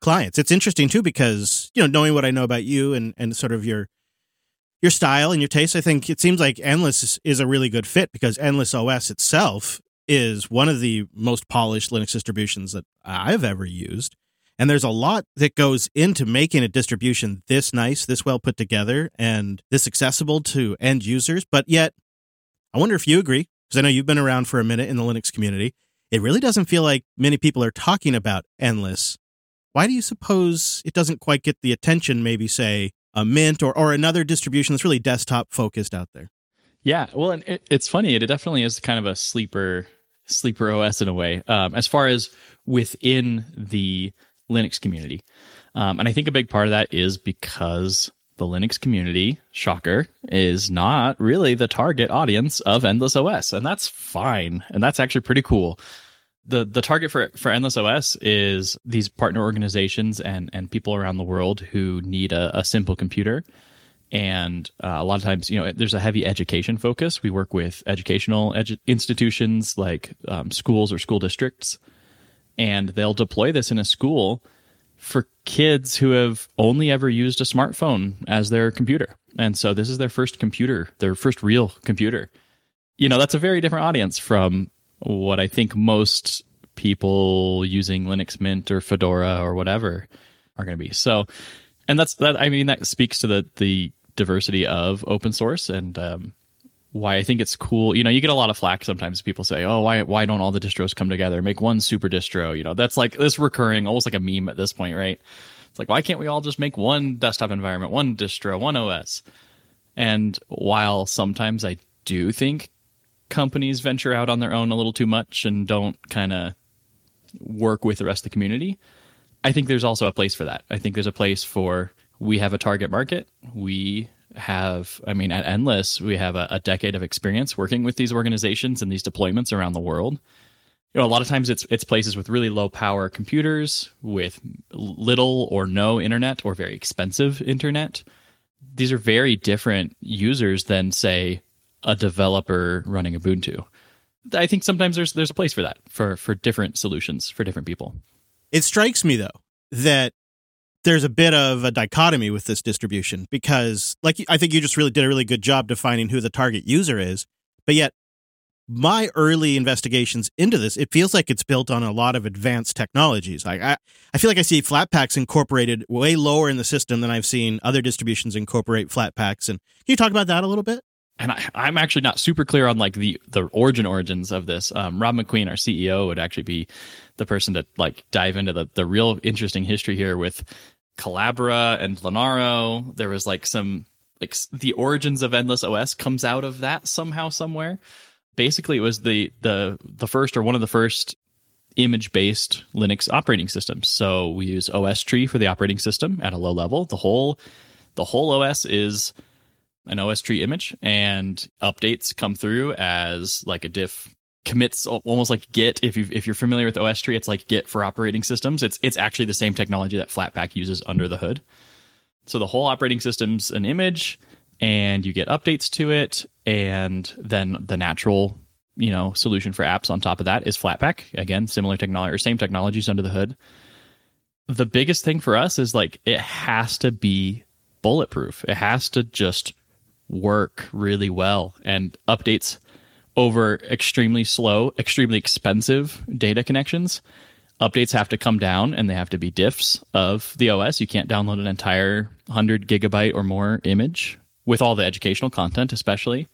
clients. It's interesting too because you know knowing what I know about you and and sort of your your style and your taste, I think it seems like Endless is, is a really good fit because Endless OS itself is one of the most polished Linux distributions that I've ever used. And there's a lot that goes into making a distribution this nice, this well put together, and this accessible to end users. But yet, I wonder if you agree, because I know you've been around for a minute in the Linux community. It really doesn't feel like many people are talking about Endless. Why do you suppose it doesn't quite get the attention, maybe, say, a Mint or, or another distribution that's really desktop focused out there? Yeah, well, and it, it's funny. It definitely is kind of a sleeper sleeper OS in a way, um, as far as within the Linux community. Um, and I think a big part of that is because the Linux community, shocker, is not really the target audience of Endless OS, and that's fine, and that's actually pretty cool. the The target for for Endless OS is these partner organizations and and people around the world who need a, a simple computer and uh, a lot of times you know there's a heavy education focus we work with educational edu- institutions like um, schools or school districts and they'll deploy this in a school for kids who have only ever used a smartphone as their computer. And so this is their first computer their first real computer. You know that's a very different audience from what i think most people using linux mint or fedora or whatever are going to be. So and that's that i mean that speaks to the the diversity of open source and um, why i think it's cool. You know you get a lot of flack sometimes. People say oh why why don't all the distros come together? Make one super distro. You know that's like this recurring almost like a meme at this point right? It's like why can't we all just make one desktop environment one distro one os and while sometimes i do think companies venture out on their own a little too much and don't kind of work with the rest of the community I think there's also a place for that. I think there's a place for we have a target market. We have, I mean, at Endless, we have a, a, decade of experience working with these organizations and these deployments around the world. You know, a lot of times it's it's places with really low power computers, with little or no internet or very expensive internet. These are very different users than, say, a developer running Ubuntu. I think sometimes there's there's a place for that for for different solutions for different people. It strikes me though that there's a bit of a dichotomy with this distribution because like I think you just really did a really good job defining who the target user is, but yet my early investigations into this, it feels like it's built on a lot of advanced technologies. Like I, I feel like I see Flatpaks incorporated way lower in the system than I've seen other distributions incorporate Flatpaks. And can you talk about that a little bit? and I, I'm actually not super clear on like the the origin origins of this. Um, Rob McQueen, our CEO, would actually be the person to like dive into the the real interesting history here with Collabora and Linaro. There was like some like the origins of Endless OS comes out of that somehow somewhere. Basically, it was the the the first or one of the first image based Linux operating systems. So we use OSTree for the operating system at a low level. The whole the whole OS is an OSTree image and updates come through as like a diff commits almost like git. If you if you're familiar with OSTree it's like git for operating systems. It's it's actually the same technology that Flatpak uses under the hood. So the whole operating system's an image and you get updates to it and then the natural you know solution for apps on top of that is Flatpak. Again similar technology or same technologies under the hood. The biggest thing for us is like it has to be bulletproof. It has to just work really well and updates over extremely slow, extremely expensive data connections. Updates have to come down and they have to be diffs of the OS. You can't download an entire 100 gigabyte or more image with all the educational content, especially.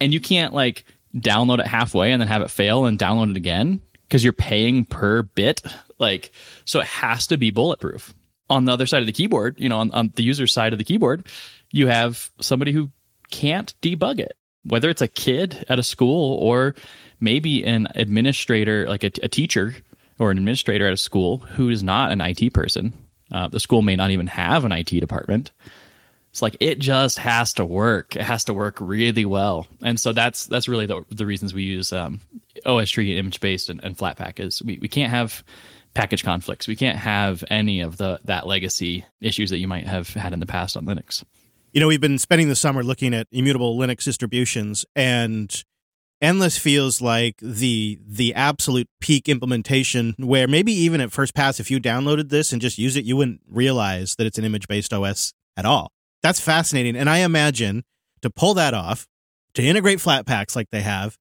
And you can't like download it halfway and then have it fail and download it again because you're paying per bit. Like, so it has to be bulletproof. On the other side of the keyboard, you know, on, on the user side of the keyboard, you have somebody who can't debug it, whether it's a kid at a school or maybe an administrator, like a, a teacher or an administrator at a school who is not an IT person. Uh, the school may not even have an IT department. It's like it just has to work. It has to work really well, and so that's that's really the the reasons we use um, OSTree, image based, and, and Flatpak is we, we can't have package conflicts. We can't have any of the that legacy issues that you might have had in the past on Linux. You know, we've been spending the summer looking at immutable Linux distributions, and Endless feels like the the absolute peak implementation. Where maybe even at first pass, if you downloaded this and just use it, you wouldn't realize that it's an image based OS at all. That's fascinating, and I imagine to pull that off, to integrate Flatpaks like they have,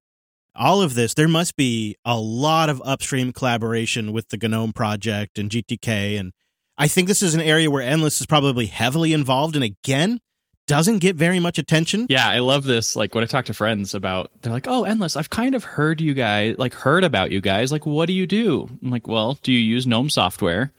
all of this, there must be a lot of upstream collaboration with the GNOME project and GTK. And I think this is an area where Endless is probably heavily involved. And again, doesn't get very much attention. Yeah, I love this. Like when I talk to friends about, they're like, "Oh, endless. I've kind of heard you guys, like heard about you guys. Like, what do you do?" I'm like, "Well, do you use GNOME software?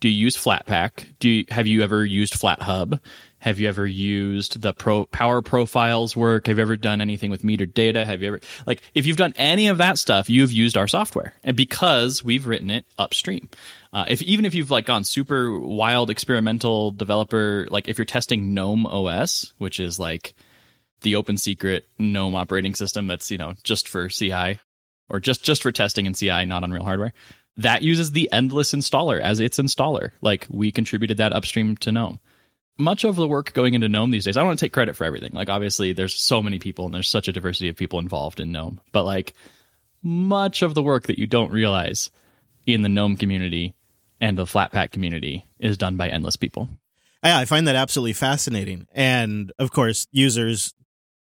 Do you use Flatpak? Do you have you ever used FlatHub? Have you ever used the Pro Power Profiles work? Have you ever done anything with metered data? Have you ever like if you've done any of that stuff, you've used our software, and because we've written it upstream. Uh, if even if you've like gone super wild experimental developer, like if you're testing GNOME OS, which is like the open secret GNOME operating system that's you know just for CI or just just for testing in CI, not on real hardware. That uses the endless installer as its installer. Like we contributed that upstream to GNOME. Much of the work going into GNOME these days, I don't want to take credit for everything. Like obviously there's so many people and there's such a diversity of people involved in GNOME. But like much of the work that you don't realize in the GNOME community and the Flatpak community is done by endless people. Yeah, I find that absolutely fascinating. And of course, users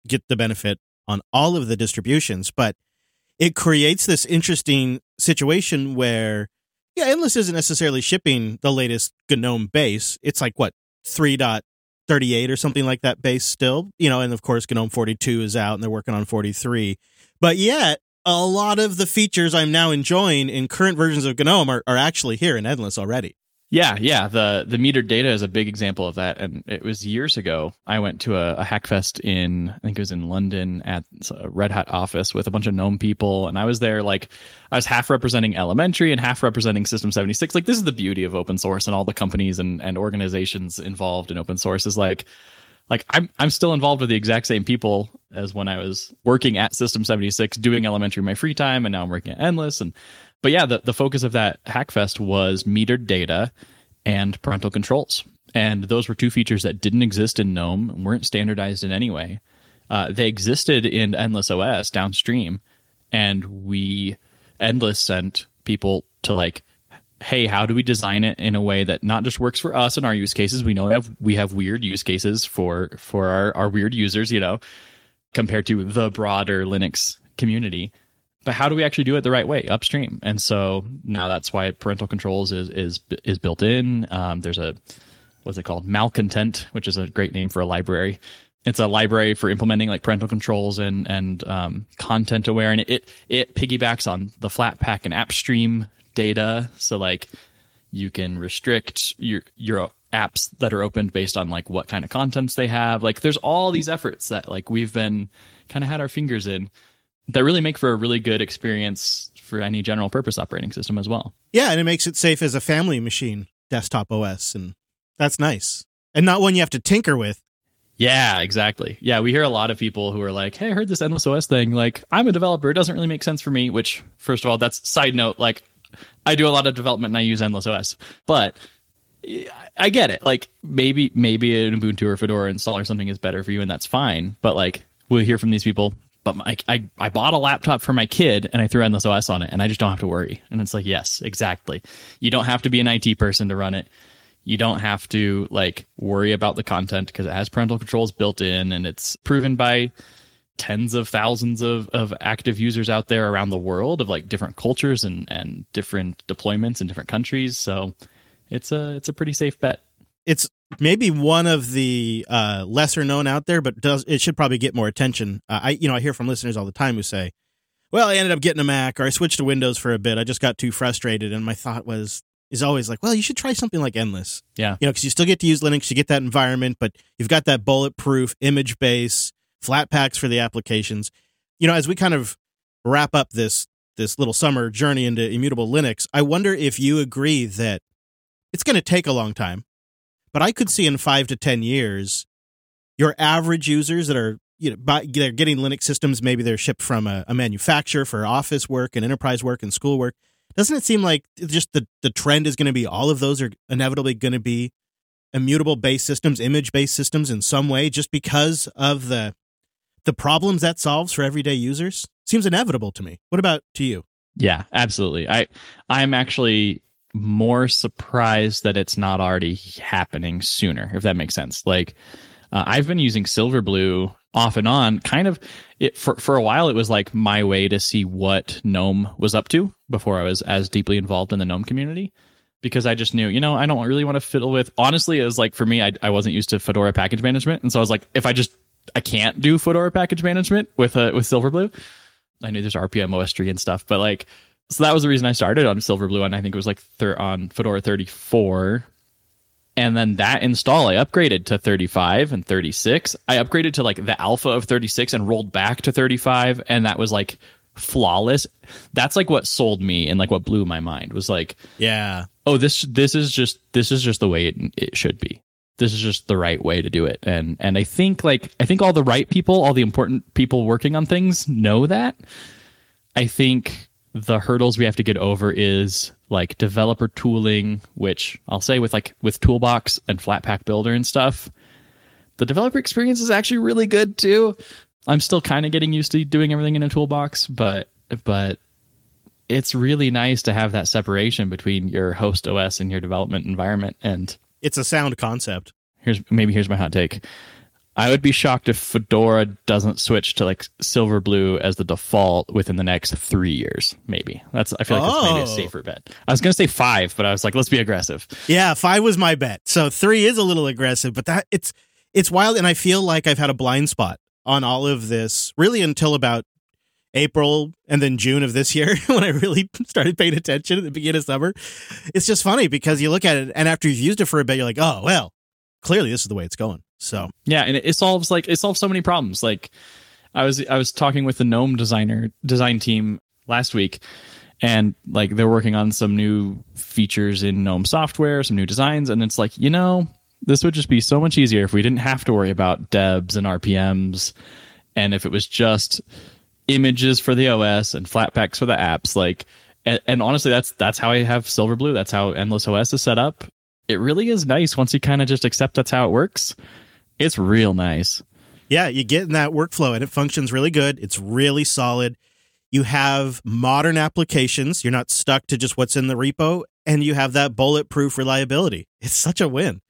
get the benefit on all of the distributions, but it creates this interesting situation where, yeah, Endless isn't necessarily shipping the latest GNOME base. It's like, what, 3.38 or something like that base still? You know, and of course, GNOME 42 is out and they're working on 43. But yet, a lot of the features I'm now enjoying in current versions of GNOME are, are actually here in Endless already. Yeah, yeah. The the metered data is a big example of that. And it was years ago. I went to a, a Hackfest in I think it was in London at a Red Hat office with a bunch of GNOME people, and I was there like I was half representing elementary and half representing System 76. Like this is the beauty of open source and all the companies and, and organizations involved in open source is like like I'm I'm still involved with the exact same people as when I was working at System 76 doing elementary in my free time and now I'm working at Endless and but yeah, the, the focus of that Hackfest was metered data and parental controls. And those were two features that didn't exist in GNOME weren't standardized in any way. Uh, they existed in Endless OS downstream, and we Endless sent people to like, hey, how do we design it in a way that not just works for us and our use cases? We know we have we have weird use cases for for our, our weird users, you know, compared to the broader Linux community. But how do we actually do it the right way upstream? And so now that's why parental controls is is is built in. Um, there's a what's it called malcontent, which is a great name for a library. It's a library for implementing like parental controls and and um, content aware, and it it piggybacks on the Flatpak and AppStream data. So like you can restrict your your apps that are opened based on like what kind of contents they have. Like there's all these efforts that like we've been kind of had our fingers in that really make for a really good experience for any general purpose operating system as well. Yeah, and it makes it safe as a family machine desktop OS, and that's nice, and not one you have to tinker with. Yeah, exactly. Yeah, we hear a lot of people who are like, "Hey, I heard this endless OS thing. Like, I'm a developer. It doesn't really make sense for me." Which, first of all, that's side note. Like, I do a lot of development and I use endless OS, but I get it. Like, maybe maybe an Ubuntu or Fedora installer or something is better for you, and that's fine. But like, we'll hear from these people. But my, I I bought a laptop for my kid and I threw endless OS on it, and I just don't have to worry. And it's like, yes, exactly. You don't have to be an IT person to run it you don't have to like worry about the content because it has parental controls built in and it's proven by tens of thousands of, of active users out there around the world of like different cultures and, and different deployments in different countries. So it's a it's a pretty safe bet. It's maybe one of the uh, lesser known out there, but does it should probably get more attention. Uh, I you know I hear from listeners all the time who say, "Well, I ended up getting a Mac, or I switched to Windows for a bit. I just got too frustrated." And my thought was, is always like, well, you should try something like Endless. Yeah. You know, because you still get to use Linux, you get that environment, but you've got that bulletproof image base, Flatpaks for the applications. You know, as we kind of wrap up this this little summer journey into immutable Linux, I wonder if you agree that it's going to take a long time, but I could see in five to ten years, your average users that are you know by, they're getting Linux systems, maybe they're shipped from a, a manufacturer for office work and enterprise work and school work doesn't it seem like just the the trend is going to be all of those are inevitably going to be immutable based systems, image based systems in some way, just because of the the problems that solves for everyday users? Seems inevitable to me. What about to you? Yeah, absolutely. I I'm actually more surprised that it's not already happening sooner, if that makes sense. Like uh, I've been using Silverblue off and on kind of it for for a while it was like my way to see what gnome was up to before i was as deeply involved in the gnome community because i just knew you know i don't really want to fiddle with honestly it was like for me I, I wasn't used to fedora package management and so i was like if i just i can't do fedora package management with uh, with silverblue i knew there's rpm ostree and stuff but like so that was the reason i started on silverblue and i think it was like thir- on fedora 34 and then that install i upgraded to 35 and 36 i upgraded to like the alpha of 36 and rolled back to 35 and that was like flawless. That's like what sold me and like what blew my mind was like Yeah. oh this this is just this is just the way it, it should be. This is just the right way to do it. And and i think like i think all the right people all the important people working on things know that. I think the hurdles we have to get over is like developer tooling which i'll say with like with toolbox and flatpak builder and stuff the developer experience is actually really good too i'm still kind of getting used to doing everything in a toolbox but but it's really nice to have that separation between your host os and your development environment and It's a sound concept. here's maybe here's my hot take i would be shocked if fedora doesn't switch to like silver blue as the default within the next three years maybe that's i feel like that's maybe a Oh. safer bet i was gonna say five but i was like let's be aggressive Yeah, five was my bet. So three is a little aggressive, but that it's it's wild, and I feel like I've had a blind spot on all of this really until about April and then June of this year when I really started paying attention at the beginning of summer. It's just funny because you look at it and after you've used it for a bit, you're like, oh well, clearly this is the way it's going. So Yeah, and it, it solves like it solves so many problems. Like I was I was talking with the GNOME designer design team last week, and like they're working on some new features in GNOME software, some new designs, and it's like you know this would just be so much easier if we didn't have to worry about debs and RPMs, and if it was just images for the OS and flatpaks for the apps. Like, and, and honestly, that's that's how I have Silverblue. That's how Endless OS is set up. It really is nice once you kind of just accept that's how it works. It's real nice. Yeah, you get in that workflow and it functions really good. It's really solid. You have modern applications. You're not stuck to just what's in the repo, and you have that bulletproof reliability. It's such a win.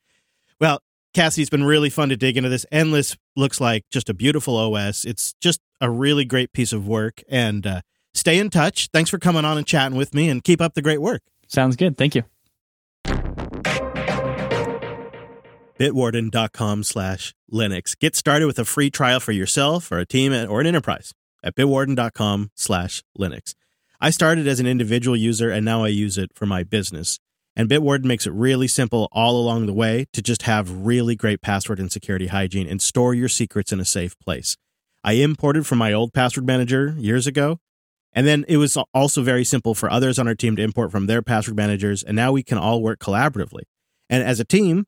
Well, Cassidy, it's been really fun to dig into this. Endless looks like just a beautiful OS. It's just a really great piece of work. And uh, stay in touch. Thanks for coming on and chatting with me and keep up the great work. Sounds good. Thank you. bitwarden.com slash linux. Get started with a free trial for yourself or a team or an enterprise at bitwarden.com slash linux. I started as an individual user and now i use it for my business. And bitwarden makes it really simple all along the way to just have really great password and security hygiene and store your secrets in a safe place. I imported from my old password manager years ago and then it was also very simple for others on our team to import from their password managers and now we can all work collaboratively. And as a team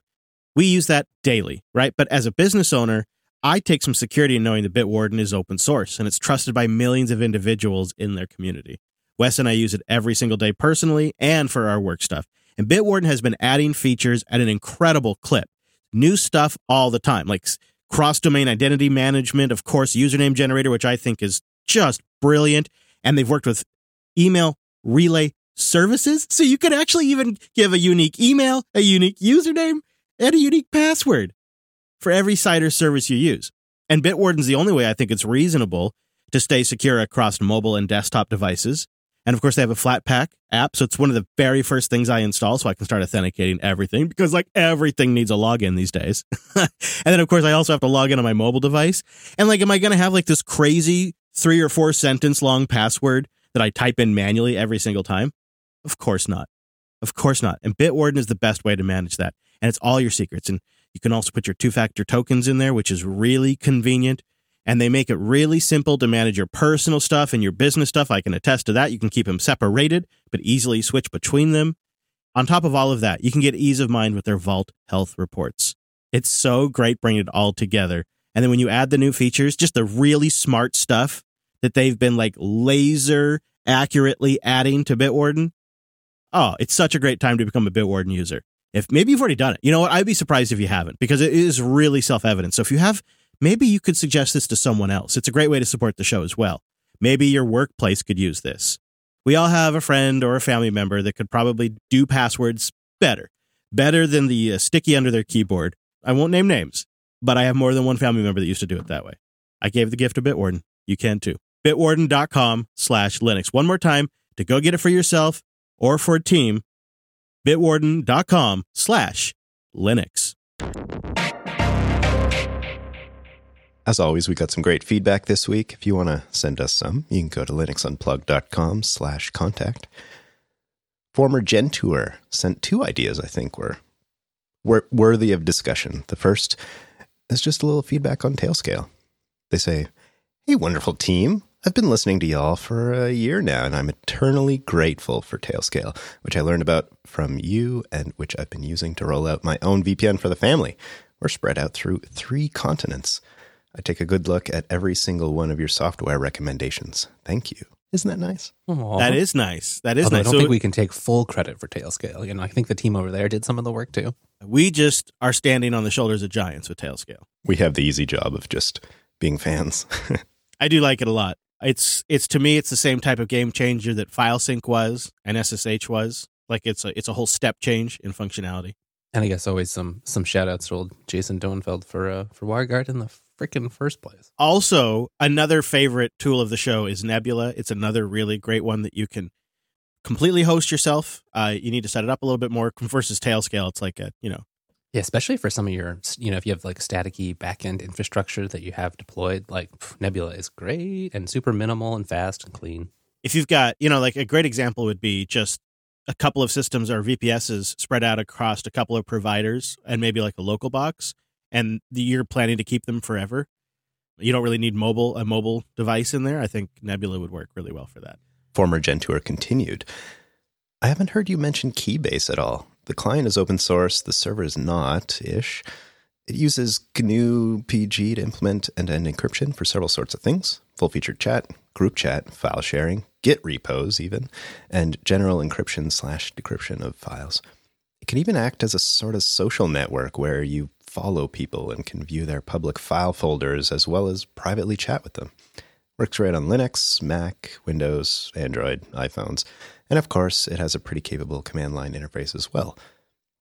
we use that daily, right? But as a business owner, I take some security in knowing that Bitwarden is open source and it's trusted by millions of individuals in their community. Wes and I use it every single day personally and for our work stuff. And Bitwarden has been adding features at an incredible clip. New stuff all the time, like cross domain identity management, of course, username generator, which I think is just brilliant. And they've worked with email relay services. So you can actually even give a unique email, a unique username, and a unique password for every site or service you use. And Bitwarden's the only way I think it's reasonable to stay secure across mobile and desktop devices. And of course, they have a Flatpak app. So it's one of the very first things I install so I can start authenticating everything because, like, everything needs a login these days. and then, of course, I also have to log in on my mobile device. And, like, am I going to have like this crazy three or four sentence long password that I type in manually every single time? Of course not. Of course not. And Bitwarden is the best way to manage that. And it's all your secrets. And you can also put your two factor tokens in there, which is really convenient. And they make it really simple to manage your personal stuff and your business stuff. I can attest to that. You can keep them separated, but easily switch between them. On top of all of that, you can get ease of mind with their Vault health reports. It's so great bringing it all together. And then when you add the new features, just the really smart stuff that they've been like laser accurately adding to Bitwarden. Oh, it's such a great time to become a Bitwarden user. If maybe you've already done it, you know what? I'd be surprised if you haven't because it is really self evident. So if you have, maybe you could suggest this to someone else. It's a great way to support the show as well. Maybe your workplace could use this. We all have a friend or a family member that could probably do passwords better, better than the uh, sticky under their keyboard. I won't name names, but I have more than one family member that used to do it that way. I gave the gift to Bitwarden. You can too. Bitwarden.com slash Linux. One more time to go get it for yourself or for a team bitwarden.com slash Linux. As always, we got some great feedback this week. If you want to send us some, you can go to linuxunplug.com slash contact. Former Gentour sent two ideas I think were, were worthy of discussion. The first is just a little feedback on Tailscale. They say, Hey, wonderful team. I've been listening to y'all for a year now, and I'm eternally grateful for Tailscale, which I learned about from you and which I've been using to roll out my own VPN for the family. We're spread out through three continents. I take a good look at every single one of your software recommendations. Thank you. Isn't that nice? Aw. That is nice. That is Although I don't So think we can take full credit for Tailscale. You know, I think the team over there did some of the work too. we just are standing on the shoulders of giants with Tailscale. We have the easy job of just being fans. I do like it a lot. It's it's to me it's the same type of game changer that FileSync was and SSH was. Like it's a it's a whole step change in functionality. And I guess always some some shout outs to old Jason Donenfeld for uh, for WireGuard in the freaking first place. Also, another favorite tool of the show is Nebula. It's another really great one that you can completely host yourself. Uh, you need to set it up a little bit more versus Tailscale. It's like a you know Yeah, especially for some of your, you know, if you have like staticky backend infrastructure that you have deployed, like pff, Nebula is great and super minimal and fast and clean. if you've got, you know, like a great example would be just a couple of systems or VPSs spread out across a couple of providers and maybe like a local box, and you're planning to keep them forever. You don't really need mobile a mobile device in there. I think Nebula would work really well for that. Former Gentour continued. I haven't heard you mention Keybase at all. The client is open source, the server is not ish. It uses GNU PG to implement end to end encryption for several sorts of things full featured chat, group chat, file sharing, Git repos, even, and general encryption slash decryption of files. It can even act as a sort of social network where you follow people and can view their public file folders as well as privately chat with them. Works right on Linux, Mac, Windows, Android, iPhones, and of course, it has a pretty capable command line interface as well.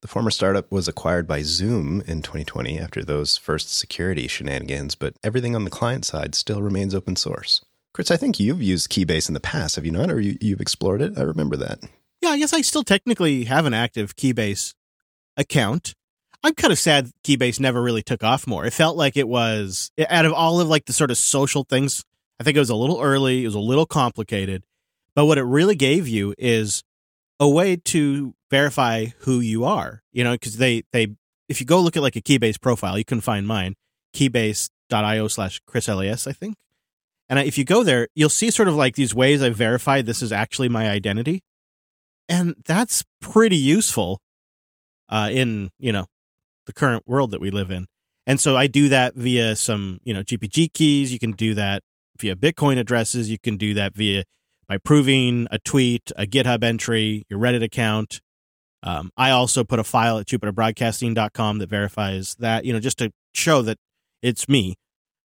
The former startup was acquired by Zoom in 2020 after those first security shenanigans, but everything on the client side still remains open source. Chris, I think you've used Keybase in the past, have you not? Or you, you've explored it? I remember that. Yeah, I guess I still technically have an active Keybase account. I'm kind of sad Keybase never really took off more. It felt like it was out of all of like the sort of social things. I think it was a little early. It was a little complicated, but what it really gave you is a way to verify who you are. You know, because they they if you go look at like a Keybase profile, you can find mine keybase.io slash Chris Elias, I think. And if you go there, you'll see sort of like these ways I verified this is actually my identity, and that's pretty useful uh, in you know the current world that we live in. And so I do that via some, you know, GPG keys. You can do that via Bitcoin addresses. You can do that via by proving a tweet, a GitHub entry, your Reddit account. Um, I also put a file at jupiterbroadcasting.com that verifies that, you know, just to show that it's me.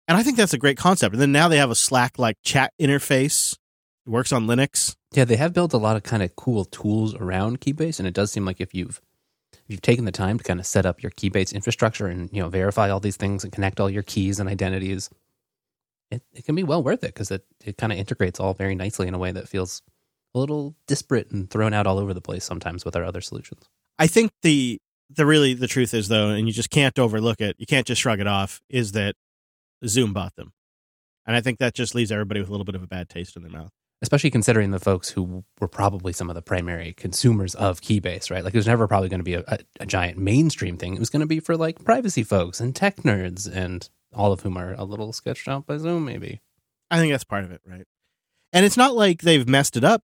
And I think that's a great concept. And then now they have a Slack like chat interface. It works on Linux. Yeah, they have built a lot of kind of cool tools around Keybase, and it does seem like if you've if you've taken the time to kind of set up your Keybase infrastructure and you know verify all these things and connect all your keys and identities, it, it can be well worth it because it, it kind of integrates all very nicely in a way that feels a little disparate and thrown out all over the place sometimes with our other solutions. I think the the really the truth is though, and you just can't overlook it. You can't just shrug it off. Is that Zoom bought them, and I think that just leaves everybody with a little bit of a bad taste in their mouth. Especially considering the folks who were probably some of the primary consumers of Keybase, right? Like it was never probably going to be a, a, a giant mainstream thing. It was going to be for like privacy folks and tech nerds, and all of whom are a little sketched out by Zoom, maybe. I think that's part of it, right? And it's not like they've messed it up.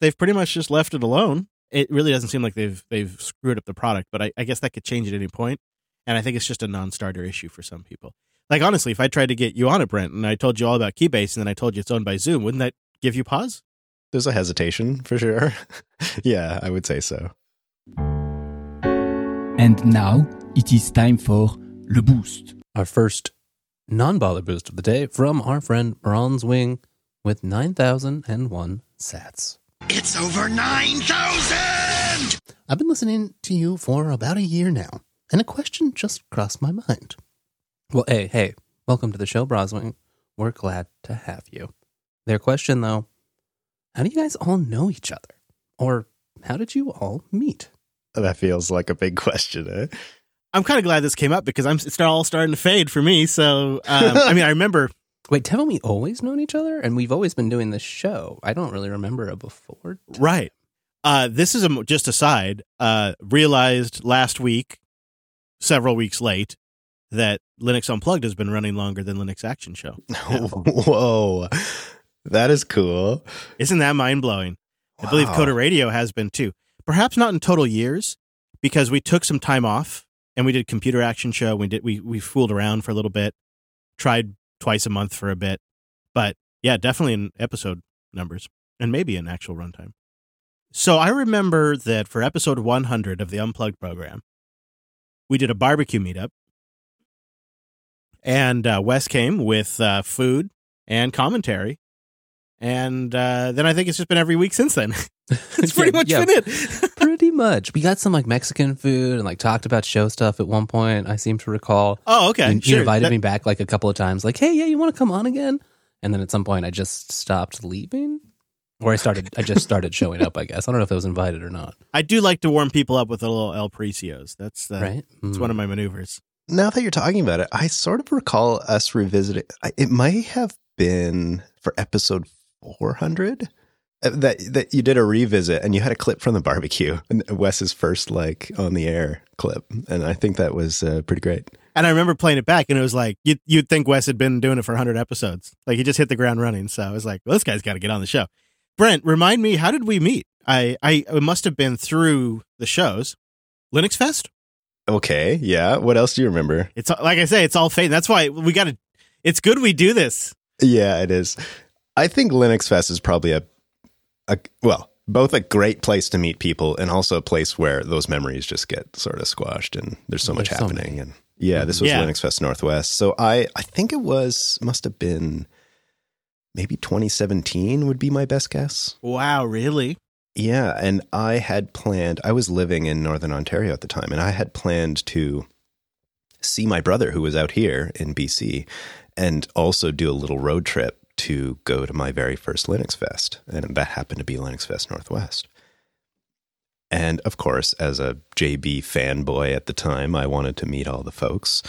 They've pretty much just left it alone. It really doesn't seem like they've they've screwed up the product, but I, I guess that could change at any point. And I think it's just a non-starter issue for some people. Like honestly, if I tried to get you on it, Brent, and I told you all about Keybase, and then I told you it's owned by Zoom, wouldn't that give you pause? There's a hesitation for sure. yeah, I would say so. And now it is time for Le Boost. Our first non bother boost of the day from our friend Bronzewing with 9,001 sats. It's over 9,000! I've been listening to you for about a year now, and a question just crossed my mind. Well, hey, hey, welcome to the show, Broswing. We're glad to have you. Their question, though, how do you guys all know each other? Or how did you all meet? That feels like a big question, eh? I'm kind of glad this came up because I'm it's all starting to fade for me. So um, I mean, I remember Wait, haven't we always known each other? And we've always been doing this show. I don't really remember a before. time. Right. Uh, this is a, just a side. Uh, realized last week, several weeks late, that Linux Unplugged has been running longer than Linux Action Show. Whoa. That is cool. Isn't that mind blowing? I believe Coder Radio has been too. Perhaps not in total years, because we took some time off and we did Computer Action Show. We did we we fooled around for a little bit, tried twice a month for a bit, but yeah, definitely in episode numbers and maybe in actual runtime. So I remember that for episode 100 of the Unplugged program, we did a barbecue meetup, and uh, Wes came with uh, food and commentary, and uh, then I think it's just been every week since then. That's pretty Yeah, much yeah. been it. Pretty much. We got some like Mexican food and like talked about show stuff at one point. I seem to recall. Oh, okay, You, you sure. invited That- me back like a couple of times, like, "Hey, yeah, you want to come on again?" And then at some point, I just stopped leaving, or I started. I just started showing up. I guess I don't know if I was invited or not. I do like to warm people up with a little El Precios. That's uh, Right? It's Mm. one of my maneuvers. Now that you're talking about it, I sort of recall us revisiting. It might have been for episode 400 uh, that that you did a revisit and you had a clip from the barbecue, and Wes's first like on the air clip, and I think that was uh, pretty great. And I remember playing it back, and it was like you'd, you'd think Wes had been doing it for 100 episodes. Like he just hit the ground running. So I was like, well, this guy's got to get on the show. Brent, remind me, how did we meet? I, I it must have been through the shows. Linux Fest? Okay, yeah. What else do you remember? It's like I say, it's all fate. That's why we got to. It's good we do this. Yeah, it is. I think Linux Fest is probably a, a well, both a great place to meet people and also a place where those memories just get sort of squashed and there's so much so happening. many. and yeah, this was Yeah. Linux Fest Northwest. So I I think it was must have been maybe 2017 would be my best guess. Wow, really? Yeah, and I had planned, I was living in Northern Ontario at the time, and I had planned to see my brother who was out here in BC and also do a little road trip to go to my very first Linux Fest. And that happened to be Linux Fest Northwest. And of course, as a JB fanboy at the time, I wanted to meet all the folks.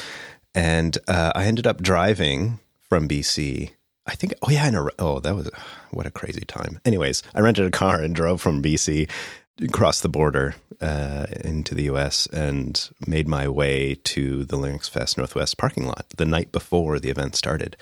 And uh, I ended up driving from BC. I think, oh yeah, in a, oh, that was, what a crazy time. Anyways, I rented a car and drove from BC across the border uh, into the US and made my way to the Linux Fest Northwest parking lot the night before the event started.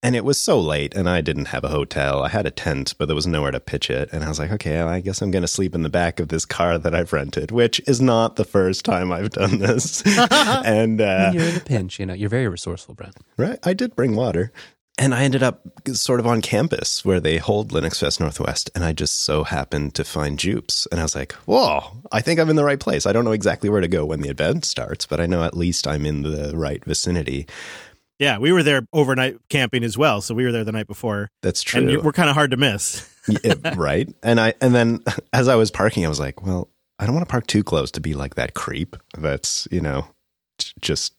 And it was so late, and I didn't have a hotel. I had a tent, but there was nowhere to pitch it. And I was like, okay, I guess I'm going to sleep in the back of this car that I've rented, which is not the first time I've done this. and uh, you're in a pinch, you know, you're very resourceful, Brent. Right. I did bring water. And I ended up sort of on campus where they hold Linux Fest Northwest. And I just so happened to find Jupes. And I was like, whoa, I think I'm in the right place. I don't know exactly where to go when the event starts, but I know at least I'm in the right vicinity. Yeah, we were there overnight camping as well, so we were there the night before, That's true. and you- we're kind of hard to miss. Yeah, right. And I and then as I was parking, I was like, well, I don't want to park too close to be like that creep. That's you know, just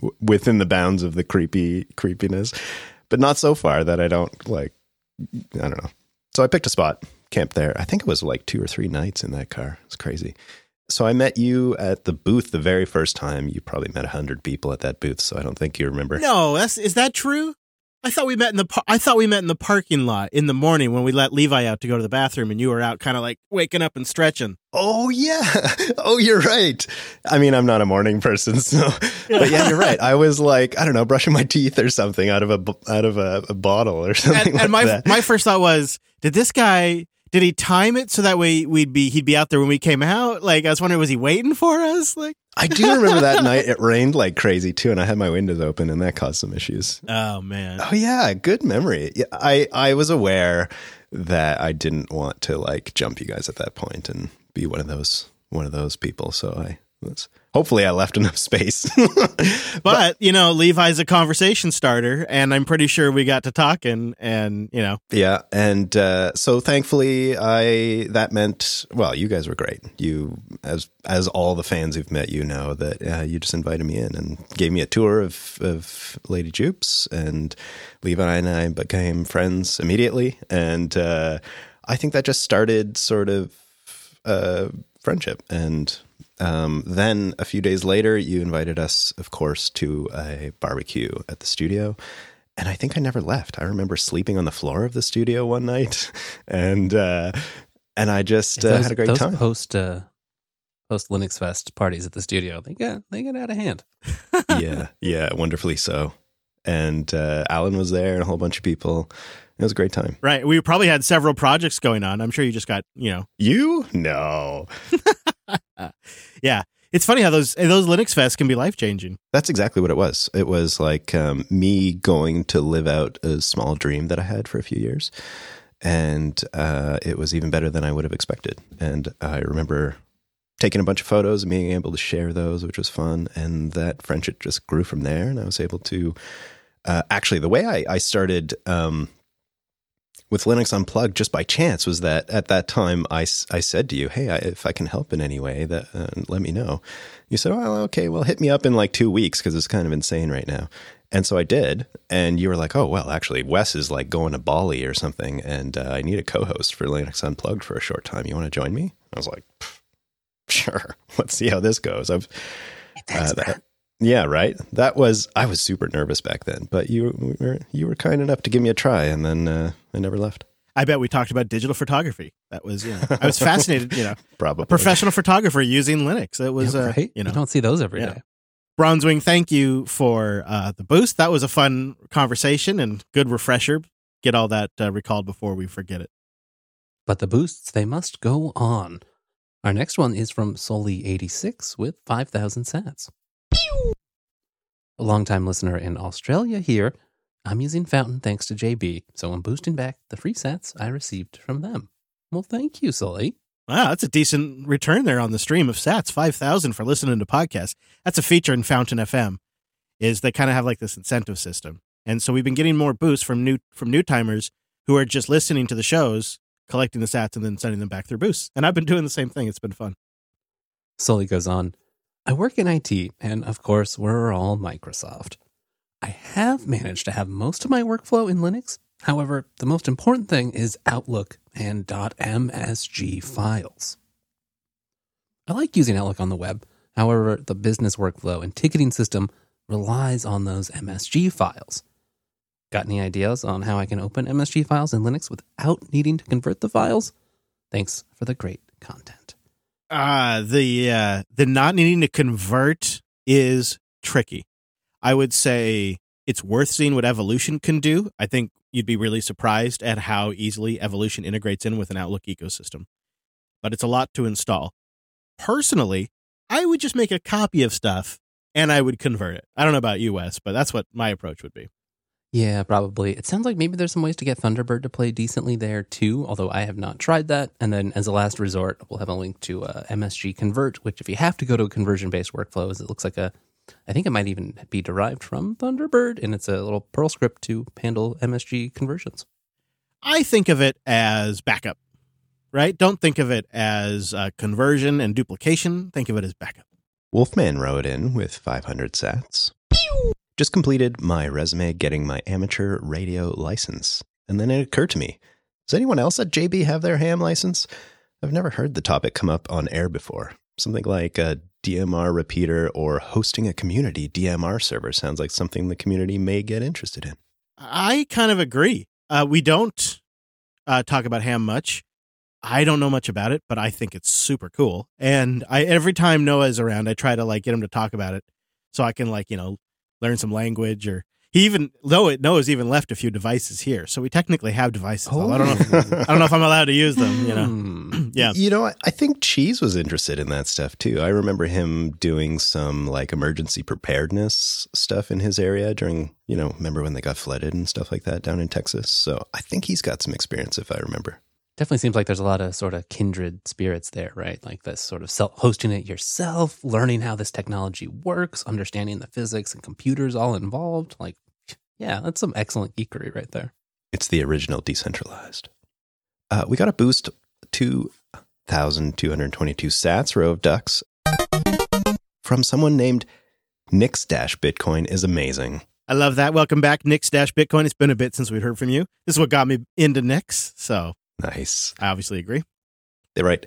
w- within the bounds of the creepy creepiness, but not so far that I don't like. I don't know. So I picked a spot, camped there. I think it was like two or three nights in that car. It's crazy. So I met you at the booth the very first time. You probably met a hundred people at that booth, so I don't think you remember. No, that's is that true? I thought we met in the par- I thought we met in the parking lot in the morning when we let Levi out to go to the bathroom, and you were out kind of like waking up and stretching. Oh yeah. Oh, you're right. I mean, I'm not a morning person, so but yeah, you're right. I was like, I don't know, brushing my teeth or something out of a out of a, a bottle or something And, like and my that. my first thought was, did this guy? Did he time it so that way we'd be he'd be out there when we came out? Like I was wondering, was he waiting for us? Like, I do remember that night. It rained like crazy too, and I had my windows open, and that caused some issues. oh man, Oh yeah, good memory. Yeah, I I was aware that I didn't want to like jump you guys at that point and be one of those one of those people. So I was hopefully I left enough space. but you know, Levi's a conversation starter, and I'm pretty sure we got to talking, and you know, Yeah, and uh, so thankfully, I that meant well, you guys were great. You, as as all the fans who've met you know, that uh, you just invited me in and gave me a tour of of Lady Jupes, and Levi and I became friends immediately, and uh, I think that just started sort of uh, friendship. And um, then a few days later, you invited us, of course, to a barbecue at the studio. And I think I never left. I remember sleeping on the floor of the studio one night, and uh, and I just uh, those, had a great those time. Post uh, post Linux Fest parties at the studio, they get they get out of hand. yeah, yeah, wonderfully so. And uh, Alan was there, and a whole bunch of people. It was a great time. right? We probably had several projects going on. I'm sure you just got you know, You? No. yeah. It's funny how those those Linux fests can be life changing. That's exactly what it was. It was like um, me going to live out a small dream that I had for a few years. And uh, it was even better than I would have expected. And I remember taking a bunch of photos and being able to share those, which was fun. And that friendship just grew from there. And I was able to uh, actually, the way I, I started um, with Linux Unplugged just by chance was that at that time I, I said to you, Hey, I, if I can help in any way, that uh, let me know. You said, Well, okay, well, hit me up in like two weeks because it's kind of insane right now. And so I did. And you were like, Oh, well, actually, Wes is like going to Bali or something. And uh, I need a co host for Linux Unplugged for a short time. You want to join me? I was like, Sure. Let's see how this goes. I've, uh, that- yeah, right. That was I was super nervous back then, but you were you were kind enough to give me a try, and then uh, I never left. I bet we talked about digital photography. That was, you know, I was fascinated. You know, Probably a professional photographer using Linux. It was, Yeah, uh, you know, don't see those every day. Yeah. Bronzewing. Thank you for uh, the boost. That was a fun conversation and good refresher. Get all that uh, recalled before we forget it. But the boosts, they must go on. Our next one is from Soli86 with 5,000 sats. A longtime listener in Australia here. I'm using Fountain thanks to JB, so I'm boosting back the free sats I received from them. Well, thank you, Sully. Wow, that's a decent return there on the stream of Sats. Five thousand for listening to podcasts. That's a feature in Fountain FM. Is they kind of have like this incentive system, and so we've been getting more boosts from new from new timers who are just listening to the shows collecting the sats and then sending them back through Boost. And I've been doing the same thing. It's been fun. Sully goes on I work in IT, and of course, we're all Microsoft. I have managed to have most of my workflow in Linux. However, the most important thing is Outlook and .msg files. I like using Outlook on the web. However, the business workflow and ticketing system relies on those MSG files. Got any ideas on how I can open MSG files in Linux without needing to convert the files? Thanks for the great content. Uh the uh the not needing to convert is tricky. I would say it's worth seeing what Evolution can do. I think you'd be really surprised at how easily Evolution integrates in with an Outlook ecosystem. But it's a lot to install. Personally, I would just make a copy of stuff and I would convert it. I don't know about you, Wes, but that's what my approach would be. Yeah, probably. It sounds like maybe there's some ways to get Thunderbird to play decently there too, although I have not tried that. And then as a last resort, we'll have a link to uh, MSG Convert, which if you have to go to a conversion based workflow, is it looks like a, I think it might even be derived from Thunderbird, and it's a little Perl script to handle MSG conversions. I think of it as backup, right? Don't think of it as uh, conversion and duplication. Think of it as backup. Wolfman wrote in with 500 sats. Just completed my resume getting my amateur radio license. And then it occurred to me does anyone else at JB have their ham license? I've never heard the topic come up on air before. Something like a DMR repeater or hosting a community DMR server sounds like something the community may get interested in. I kind of agree. Uh, we don't uh, talk about ham much. I don't know much about it, but I think it's super cool. And I every time Noah is around, I try to like get him to talk about it, so I can like you know learn some language or he even though it Noah's even left a few devices here, so we technically have devices. I don't know. If, I don't know if I'm allowed to use them. You know, Hmm. yeah. You know, I think Cheese was interested in that stuff too. I remember him doing some like emergency preparedness stuff in his area during, you know, remember when they got flooded and stuff like that down in Texas. So I think he's got some experience if I remember. Definitely seems like there's a lot of sort of kindred spirits there, right? Like this sort of self hosting it yourself, learning how this technology works, understanding the physics and computers all involved. Like, yeah, that's some excellent geekery right there. It's the original decentralized. Uh, we got a boost to 1,222 sats, row of ducks, from someone named Nix Dash Bitcoin is amazing. I love that. Welcome back, Nix Dash Bitcoin. It's been a bit since we've heard from you. This is what got me into Nix, so Nice. I obviously agree. They write,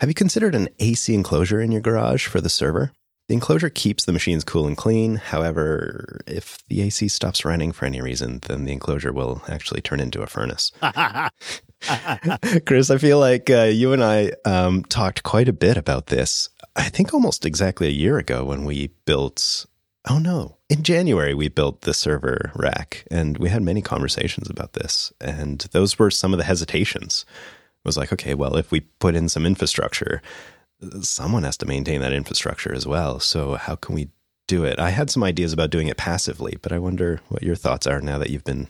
Have you considered an AC enclosure in your garage for the server? The enclosure keeps the machines cool and clean. However, if the AC stops running for any reason, then the enclosure will actually turn into a furnace. Chris, I feel like uh, you and I um, talked quite a bit about this. I think almost exactly a year ago when we built. Oh no! In January, we built the server rack, and we had many conversations about this. And those were some of the hesitations. It was like, okay, well, if we put in some infrastructure, someone has to maintain that infrastructure as well. So how can we do it? I had some ideas about doing it passively, but I wonder what your thoughts are now that you've been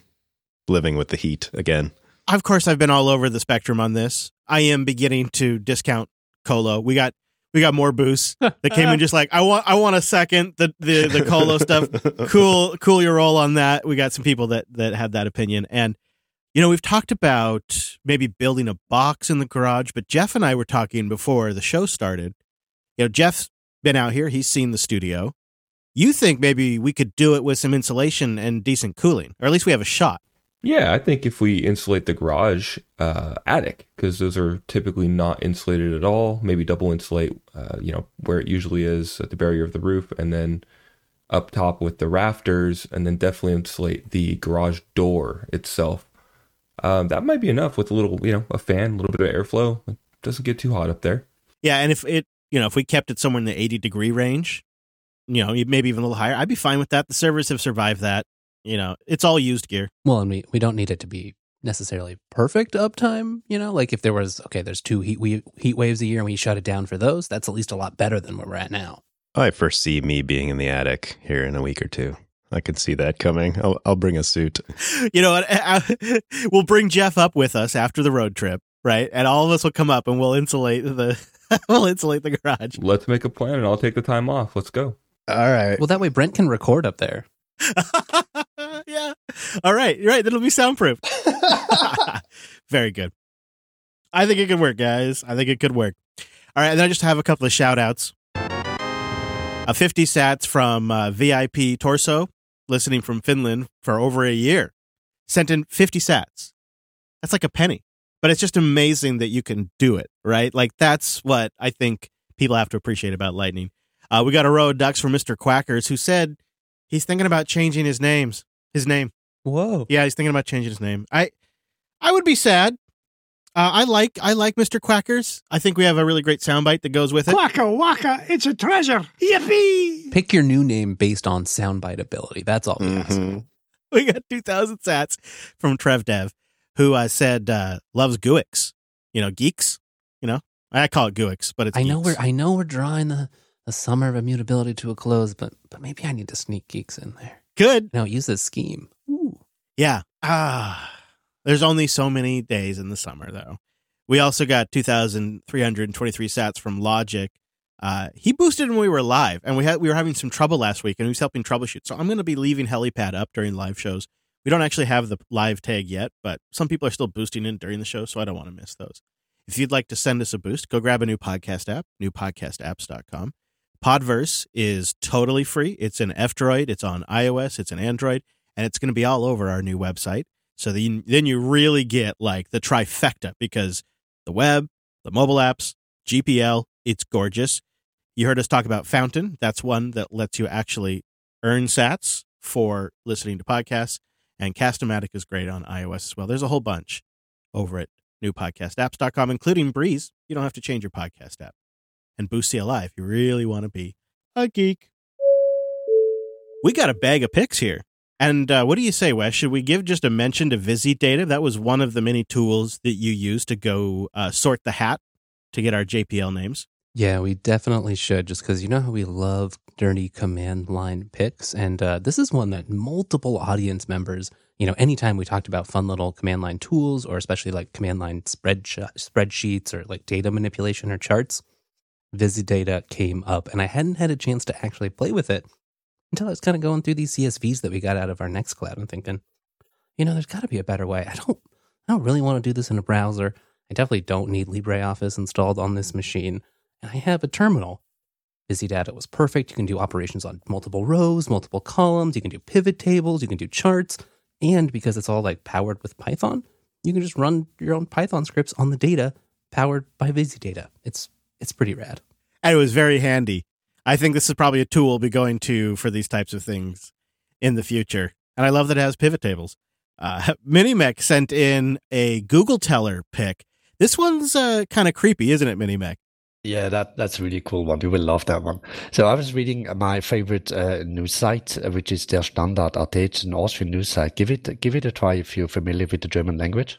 living with the heat again. of course I've been all over the spectrum on this. I am beginning to discount Colo. We got we got more boosts that came in just like I want I want a second the the the Colo stuff. Cool cool your roll on that. We got some people that that had that opinion and you know, we've talked about maybe building a box in the garage, but Jeff and I were talking before the show started. You know, Jeff's been out here, he's seen the studio. You think maybe we could do it with some insulation and decent cooling, or at least we have a shot. Yeah, I think if we insulate the garage uh, attic, because those are typically not insulated at all, maybe double insulate, uh, you know, where it usually is at the barrier of the roof, and then up top with the rafters, and then definitely insulate the garage door itself. Um, that might be enough with a little, you know, a fan, a little bit of airflow. It doesn't get too hot up there. Yeah, and if it, you know, if we kept it somewhere in the 80 degree range, you know, maybe even a little higher, I'd be fine with that. The servers have survived that. You know, it's all used gear. Well, and we, we don't need it to be necessarily perfect uptime. You know, like if there was, okay, there's two heat, we, heat waves a year and we shut it down for those, that's at least a lot better than where we're at now. I foresee me being in the attic here in a week or two. I can see that coming. I'll, I'll bring a suit. You know, what? I- we'll bring Jeff up with us after the road trip, right? And all of us will come up and we'll insulate the we'll insulate the garage. Let's make a plan, and I'll take the time off. Let's go. All right. Well, that way Brent can record up there. All right. You're right. That'll be soundproof. Very good. I think it could work, guys. I think it could work. All right, and then I just have a couple of shout outs. A 50 sats from uh, VIP Torso, listening from Finland for over a year. Sent in 50 sats. That's like a penny. But it's just amazing that you can do it, right? Like, that's what I think people have to appreciate about Lightning. Uh, we got a row of ducks from Mr. Quackers who said he's thinking about changing his names. His name. Whoa. Yeah, he's thinking about changing his name. I I would be sad. Uh, I like I like Mr. Quackers. I think we have a really great soundbite that goes with it. Quacka waka, it's a treasure. Yippee! Pick your new name based on soundbite ability. That's all we. Mm-hmm. We got 2,000 sats from Trev Dev, who uh, said uh, loves Guix. You know, geeks. You know, I call it Guix, but it's I know we're I know we're drawing the, the summer of immutability to a close, but but maybe I need to sneak Guix in there. good. No, use this scheme. Yeah. Ah, there's only so many days in the summer, though. We also got 2,323 sats from Logic. Uh, he boosted when we were live, and we had we were having some trouble last week, and he was helping troubleshoot. So I'm going to be leaving Helipad up during live shows. We don't actually have the live tag yet, but some people are still boosting in during the show, so I don't want to miss those. If you'd like to send us a boost, go grab a new podcast app, newpodcastapps.com. Podverse is totally free. It's an F Droid, it's on iOS, it's an Android, and it's going to be all over our new website. So then, then you really get like the trifecta because the web, the mobile apps, GPL, it's gorgeous. You heard us talk about Fountain. That's one that lets you actually earn sats for listening to podcasts. And Castamatic is great on iOS as well. There's a whole bunch over at newpodcastapps.com, including Breez. You don't have to change your podcast app. And Boost CLI if you really want to be a geek. We got a bag of picks here. And uh, what do you say, Wes? Should we give just a mention to Visi Data? That was one of the many tools that you use to go uh, sort the hat to get our JPL names. Yeah, we definitely should, just because you know how we love dirty command line picks, and uh, this is one that multiple audience members, you know, anytime we talked about fun little command line tools, or especially like command line spread spreadsheets or like data manipulation or charts, Visidata came up, and I hadn't had a chance to actually play with it until I was kind of going through these CSVs that we got out of our Nextcloud and thinking, you know, there's got to be a better way. I don't, I don't really want to do this in a browser. I definitely don't need LibreOffice installed on this machine, and I have a terminal. Visidata was perfect. You can do operations on multiple rows, multiple columns. You can do pivot tables. You can do charts, and because it's all like powered with Python, you can just run your own Python scripts on the data powered by Visidata. It's it's pretty rad. And it was very handy. I think this is probably a tool we'll be going to for these types of things in the future. And I love that it has pivot tables. Uh, Minimec sent in a Google Teller pick. This one's uh, kind of creepy, isn't it, Minimec? Yeah, that that's a really cool one. You will love that one. So I was reading my favorite uh, news site, uh, which is Der Standard.at. It's an Austrian news site. Give it give it a try if you're familiar with the German language.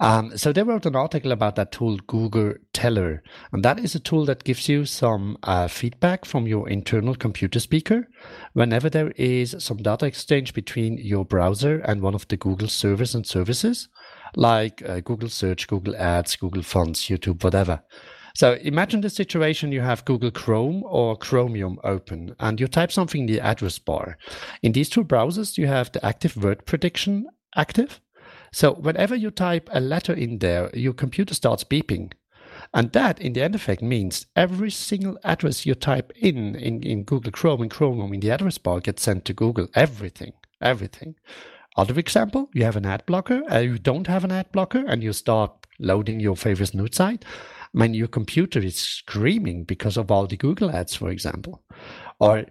Um, so they wrote an article about that tool, Google Teller, and that is a tool that gives you some uh, feedback from your internal computer speaker whenever there is some data exchange between your browser and one of the Google servers and services, like uh, Google Search, Google Ads, Google Fonts, YouTube, whatever. So imagine the situation you have Google Chrome or Chromium open and you type something in the address bar. In these two browsers, you have the active word prediction active. So whenever you type a letter in there, your computer starts beeping. And that, in the end effect, means every single address you type in, in in Google Chrome and Chromium in the address bar gets sent to Google. Everything, everything. Other example, you have an ad blocker, uh, you don't have an ad blocker, and you start loading your favorite news site. I mean, your computer is screaming because of all the Google ads, for example. Or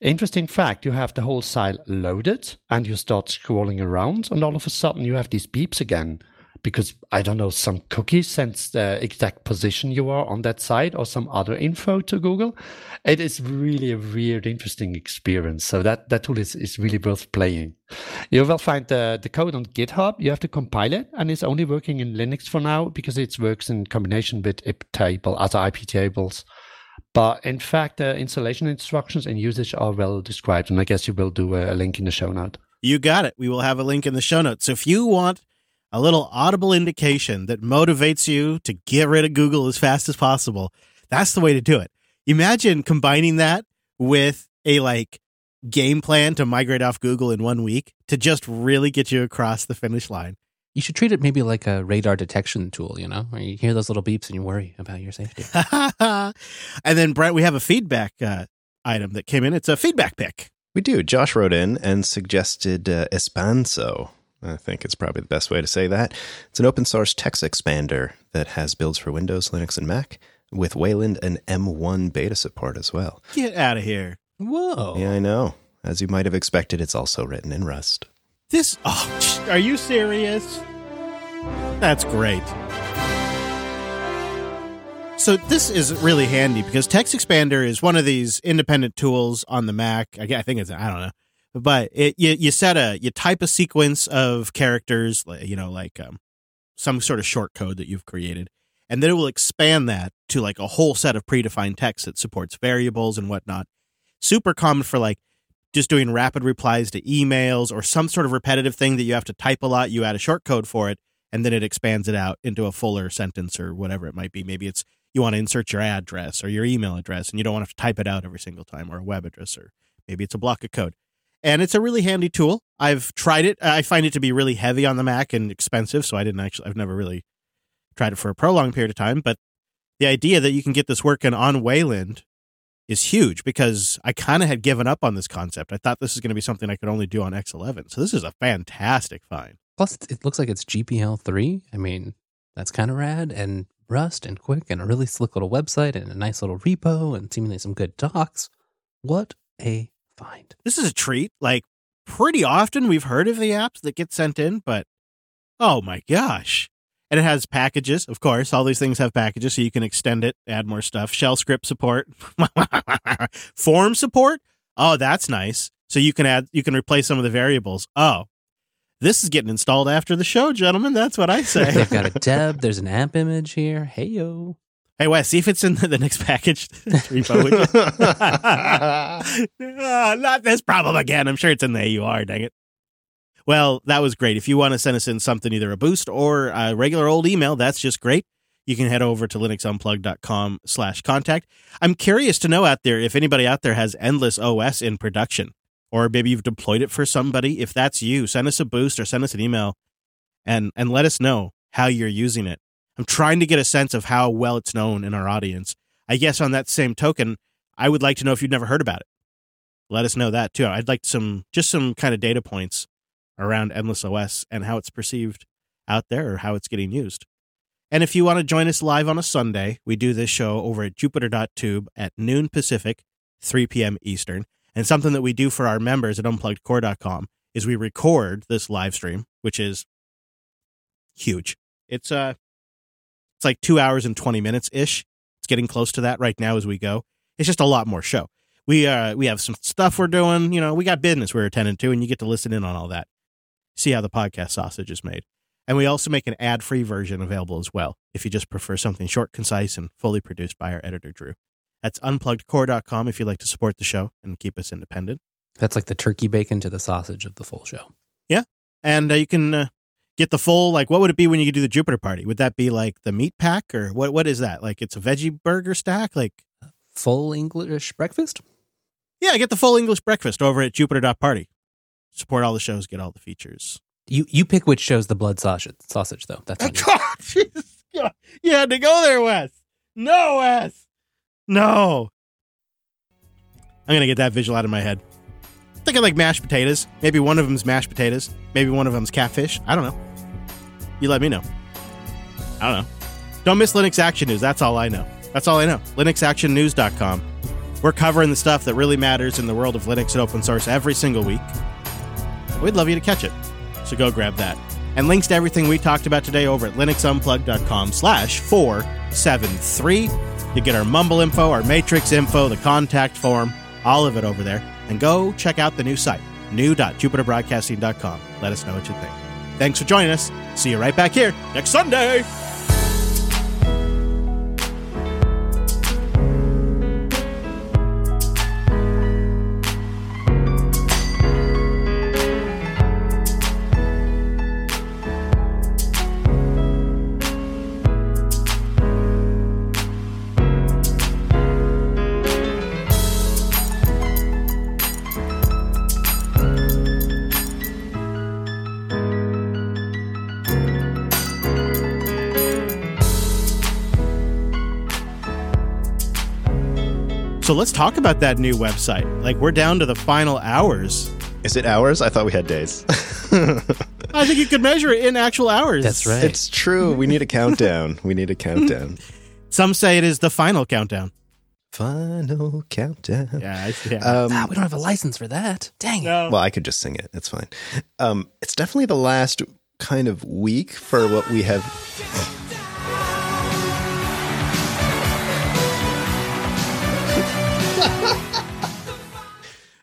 interesting fact, you have the whole site loaded and you start scrolling around, and all of a sudden you have these beeps again because I don't know, some cookie sends the exact position you are on that site or some other info to Google. It is really a weird, interesting experience. So that, that tool is, is really worth playing. You will find the, the code on GitHub. You have to compile it and it's only working in Linux for now because it works in combination with IP table, other IP tables. But in fact, the installation instructions and usage are well described. And I guess you will do a link in the show note. You got it. We will have a link in the show notes. So if you want a little audible indication that motivates you to get rid of Google as fast as possible, that's the way to do it. Imagine combining that with a like game plan to migrate off Google in one week to just really get you across the finish line. You should treat it maybe like a radar detection tool, you know, where you hear those little beeps and you worry about your safety. and then Brent, we have a feedback uh, item that came in. It's a feedback pick. We do. Josh wrote in and suggested uh, Espanso. I think it's probably the best way to say that. It's an open source text expander that has builds for Windows, Linux, and Mac with Wayland and M1 beta support as well. Get out of here. Whoa. Yeah, I know. As you might have expected, it's also written in Rust. This, oh, are you serious? That's great. So this is really handy because Text Expander is one of these independent tools on the Mac. I I think it's I don't know, but it you, you set a you type a sequence of characters, you know, like um, some sort of short code that you've created, and then it will expand that to like a whole set of predefined text that supports variables and whatnot. Super common for like just doing rapid replies to emails or some sort of repetitive thing that you have to type a lot. You add a short code for it, and then it expands it out into a fuller sentence or whatever it might be. Maybe it's you want to insert your address or your email address, and you don't want to type it out every single time, or a web address, or maybe it's a block of code. And it's a really handy tool. I've tried it. I find it to be really heavy on the Mac and expensive, so I didn't actually. I've never really tried it for a prolonged period of time. But the idea that you can get this working on Wayland is huge because I kind of had given up on this concept. I thought this is going to be something I could only do on X11. So this is a fantastic find. Plus, it looks like it's GPL 3. I mean, that's kind of rad and Rust and quick and a really slick little website and a nice little repo and seemingly some good docs. What a find. This is a treat. Like, pretty often we've heard of the apps that get sent in, but oh my gosh. And it has packages, of course. All these things have packages, so you can extend it, add more stuff. Shell script support, form support. Oh, that's nice. So you can add, you can replace some of the variables. Oh, this is getting installed after the show, gentlemen. That's what I say. They've got a deb. There's an app image here. Hey yo. Hey Wes, see if it's in the, the Nix package repo. Would you? Ah, not this problem again. I'm sure it's in the AUR. Dang it. Well, that was great. If you want to send us in something, either a boost or a regular old email, that's just great. You can head over to linuxunplug.com slash contact. I'm curious to know out there if anybody out there has Endless OS in production, or maybe you've deployed it for somebody. If that's you, send us a boost or send us an email and, and let us know how you're using it. I'm trying to get a sense of how well it's known in our audience. I guess on that same token, I would like to know if you've never heard about it. Let us know that too. I'd like some, just some kind of data points around Endless OS and how it's perceived out there or how it's getting used. And if you want to join us live on a Sunday, we do this show over at jupiter.tube at noon Pacific, 3 p.m. Eastern. And something that we do for our members at unpluggedcore.com is we record this live stream, which is huge. It's uh it's like 2 hours and 20 minutes ish. It's getting close to that right now as we go. It's just a lot more show. We uh we have some stuff we're doing, you know, we got business we're attending to and you get to listen in on all that. See how the podcast sausage is made. And we also make an ad free version available as well, if you just prefer something short, concise, and fully produced by our editor, Drew. That's unpluggedcore.com if you'd like to support the show and keep us independent. That's like the turkey bacon to the sausage of the full show. Yeah. And uh, you can uh, get the full, like, what would it be when you do the Jupiter party? Would that be like the meat pack or what? what is that? Like, it's a veggie burger stack? Like, full English breakfast? Yeah, get the full English breakfast over at jupiter.party. Support all the shows, get all the features. You you pick which shows the blood sausage, sausage though. That's. God, Jesus God. You had to go there, Wes. No, Wes. No. I'm gonna get that visual out of my head. Thinking like mashed potatoes. Maybe one of them's mashed potatoes. Maybe one of them's catfish. I don't know. You let me know. I don't know. Don't miss Linux Action News. That's all I know. That's all I know. LinuxActionNews.com. We're covering the stuff that really matters in the world of Linux and open source every single week. We'd love you to catch it. So go grab that. And links to everything we talked about today over at linuxunplugged.com slash 473. You get our Mumble info, our Matrix info, the contact form, all of it over there. And go check out the new site, new.jupiterbroadcasting.com. Let us know what you think. Thanks for joining us. See you right back here next Sunday. So let's talk about that new website. Like we're down to the final hours. Is it hours? I thought we had days. I think you could measure it in actual hours. That's right. it's true. We need a countdown. We need a countdown. Some say it is the final countdown. Final countdown. Yeah, I, yeah. Um, ah, we don't have a license for that. Dang it. No. Well, I could just sing it. It's fine. Um, it's definitely the last kind of week for what we have.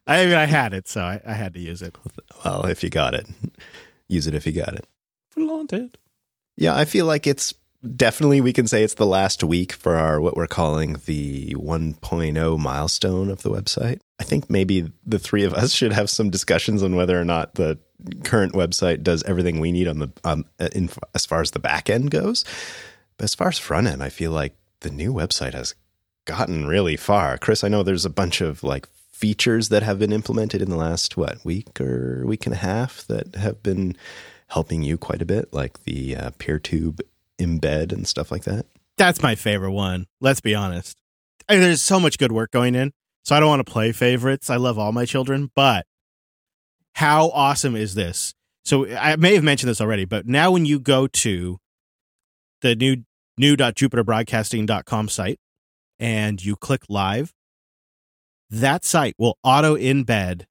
I mean, I had it, so I, I had to use it. Well, if you got it, use it if you got it. Flaunted. Yeah, I feel like it's definitely we can say it's the last week for our what we're calling the 1.0 milestone of the website. I think maybe the three of us should have some discussions on whether or not the current website does everything we need on the um, in, as far as the back end goes. But as far as front end, I feel like the new website has gotten really far. Chris, I know there's a bunch of like features that have been implemented in the last what week or week and a half that have been helping you quite a bit, like the uh, PeerTube embed and stuff like that. That's my favorite one. Let's be honest. I mean, there's so much good work going in, so I don't want to play favorites. I love all my children, but how awesome is this? So I may have mentioned this already, but now when you go to the new new.jupiterbroadcasting.com site and you click live, that site will auto embed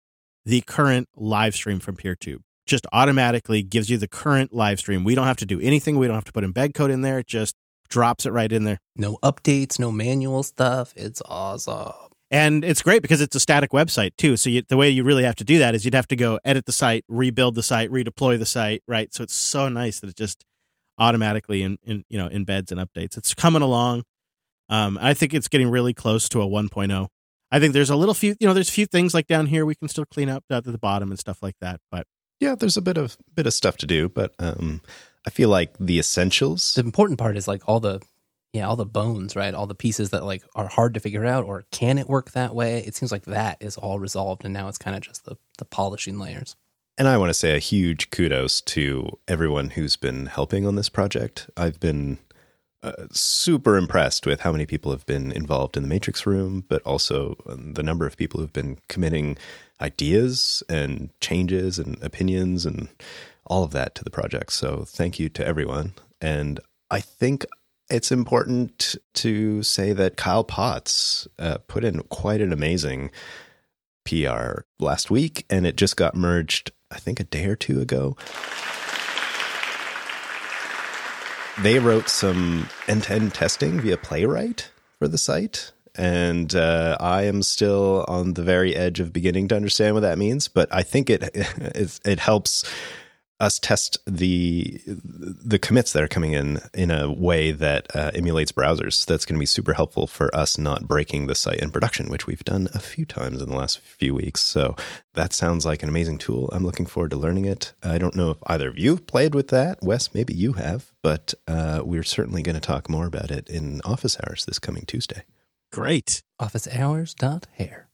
the current live stream from PeerTube. Just automatically gives you the current live stream. We don't have to do anything. We don't have to put embed code in there. It just drops it right in there. No updates, no manual stuff. It's awesome. And it's great because it's a static website too. So you, the way you really have to do that is you'd have to go edit the site, rebuild the site, redeploy the site, right? So it's so nice that it just automatically in, in you know embeds and updates. It's coming along. Um, I think it's getting really close to a 1.0. I think there's a little few, you know, there's a few things like down here we can still clean up at the bottom and stuff like that. But Yeah, there's a bit of bit of stuff to do, but um, I feel like the essentials. The important part is like all the yeah, all the bones, right? All the pieces that like are hard to figure out or can it work that way? It seems like that is all resolved and now it's kind of just the the polishing layers. And I want to say a huge kudos to everyone who's been helping on this project. I've been uh, super impressed with how many people have been involved in the Matrix Room, but also um, the number of people who've been committing ideas and changes and opinions and all of that to the project. So thank you to everyone. And I think it's important to say that Kyle Potts uh, put in quite an amazing PR last week, and it just got merged, I think, a day or two ago. They wrote some end to end testing via Playwright for the site. And uh, I am still on the very edge of beginning to understand what that means, but I think it it, it helps us test the the commits that are coming in in a way that uh, emulates browsers. That's going to be super helpful for us not breaking the site in production, which we've done a few times in the last few weeks. So that sounds like an amazing tool. I'm looking forward to learning it. I don't know if either of you have played with that, Wes. Maybe you have, but uh, we're certainly going to talk more about it in office hours this coming Tuesday. great. Office hours dot hair.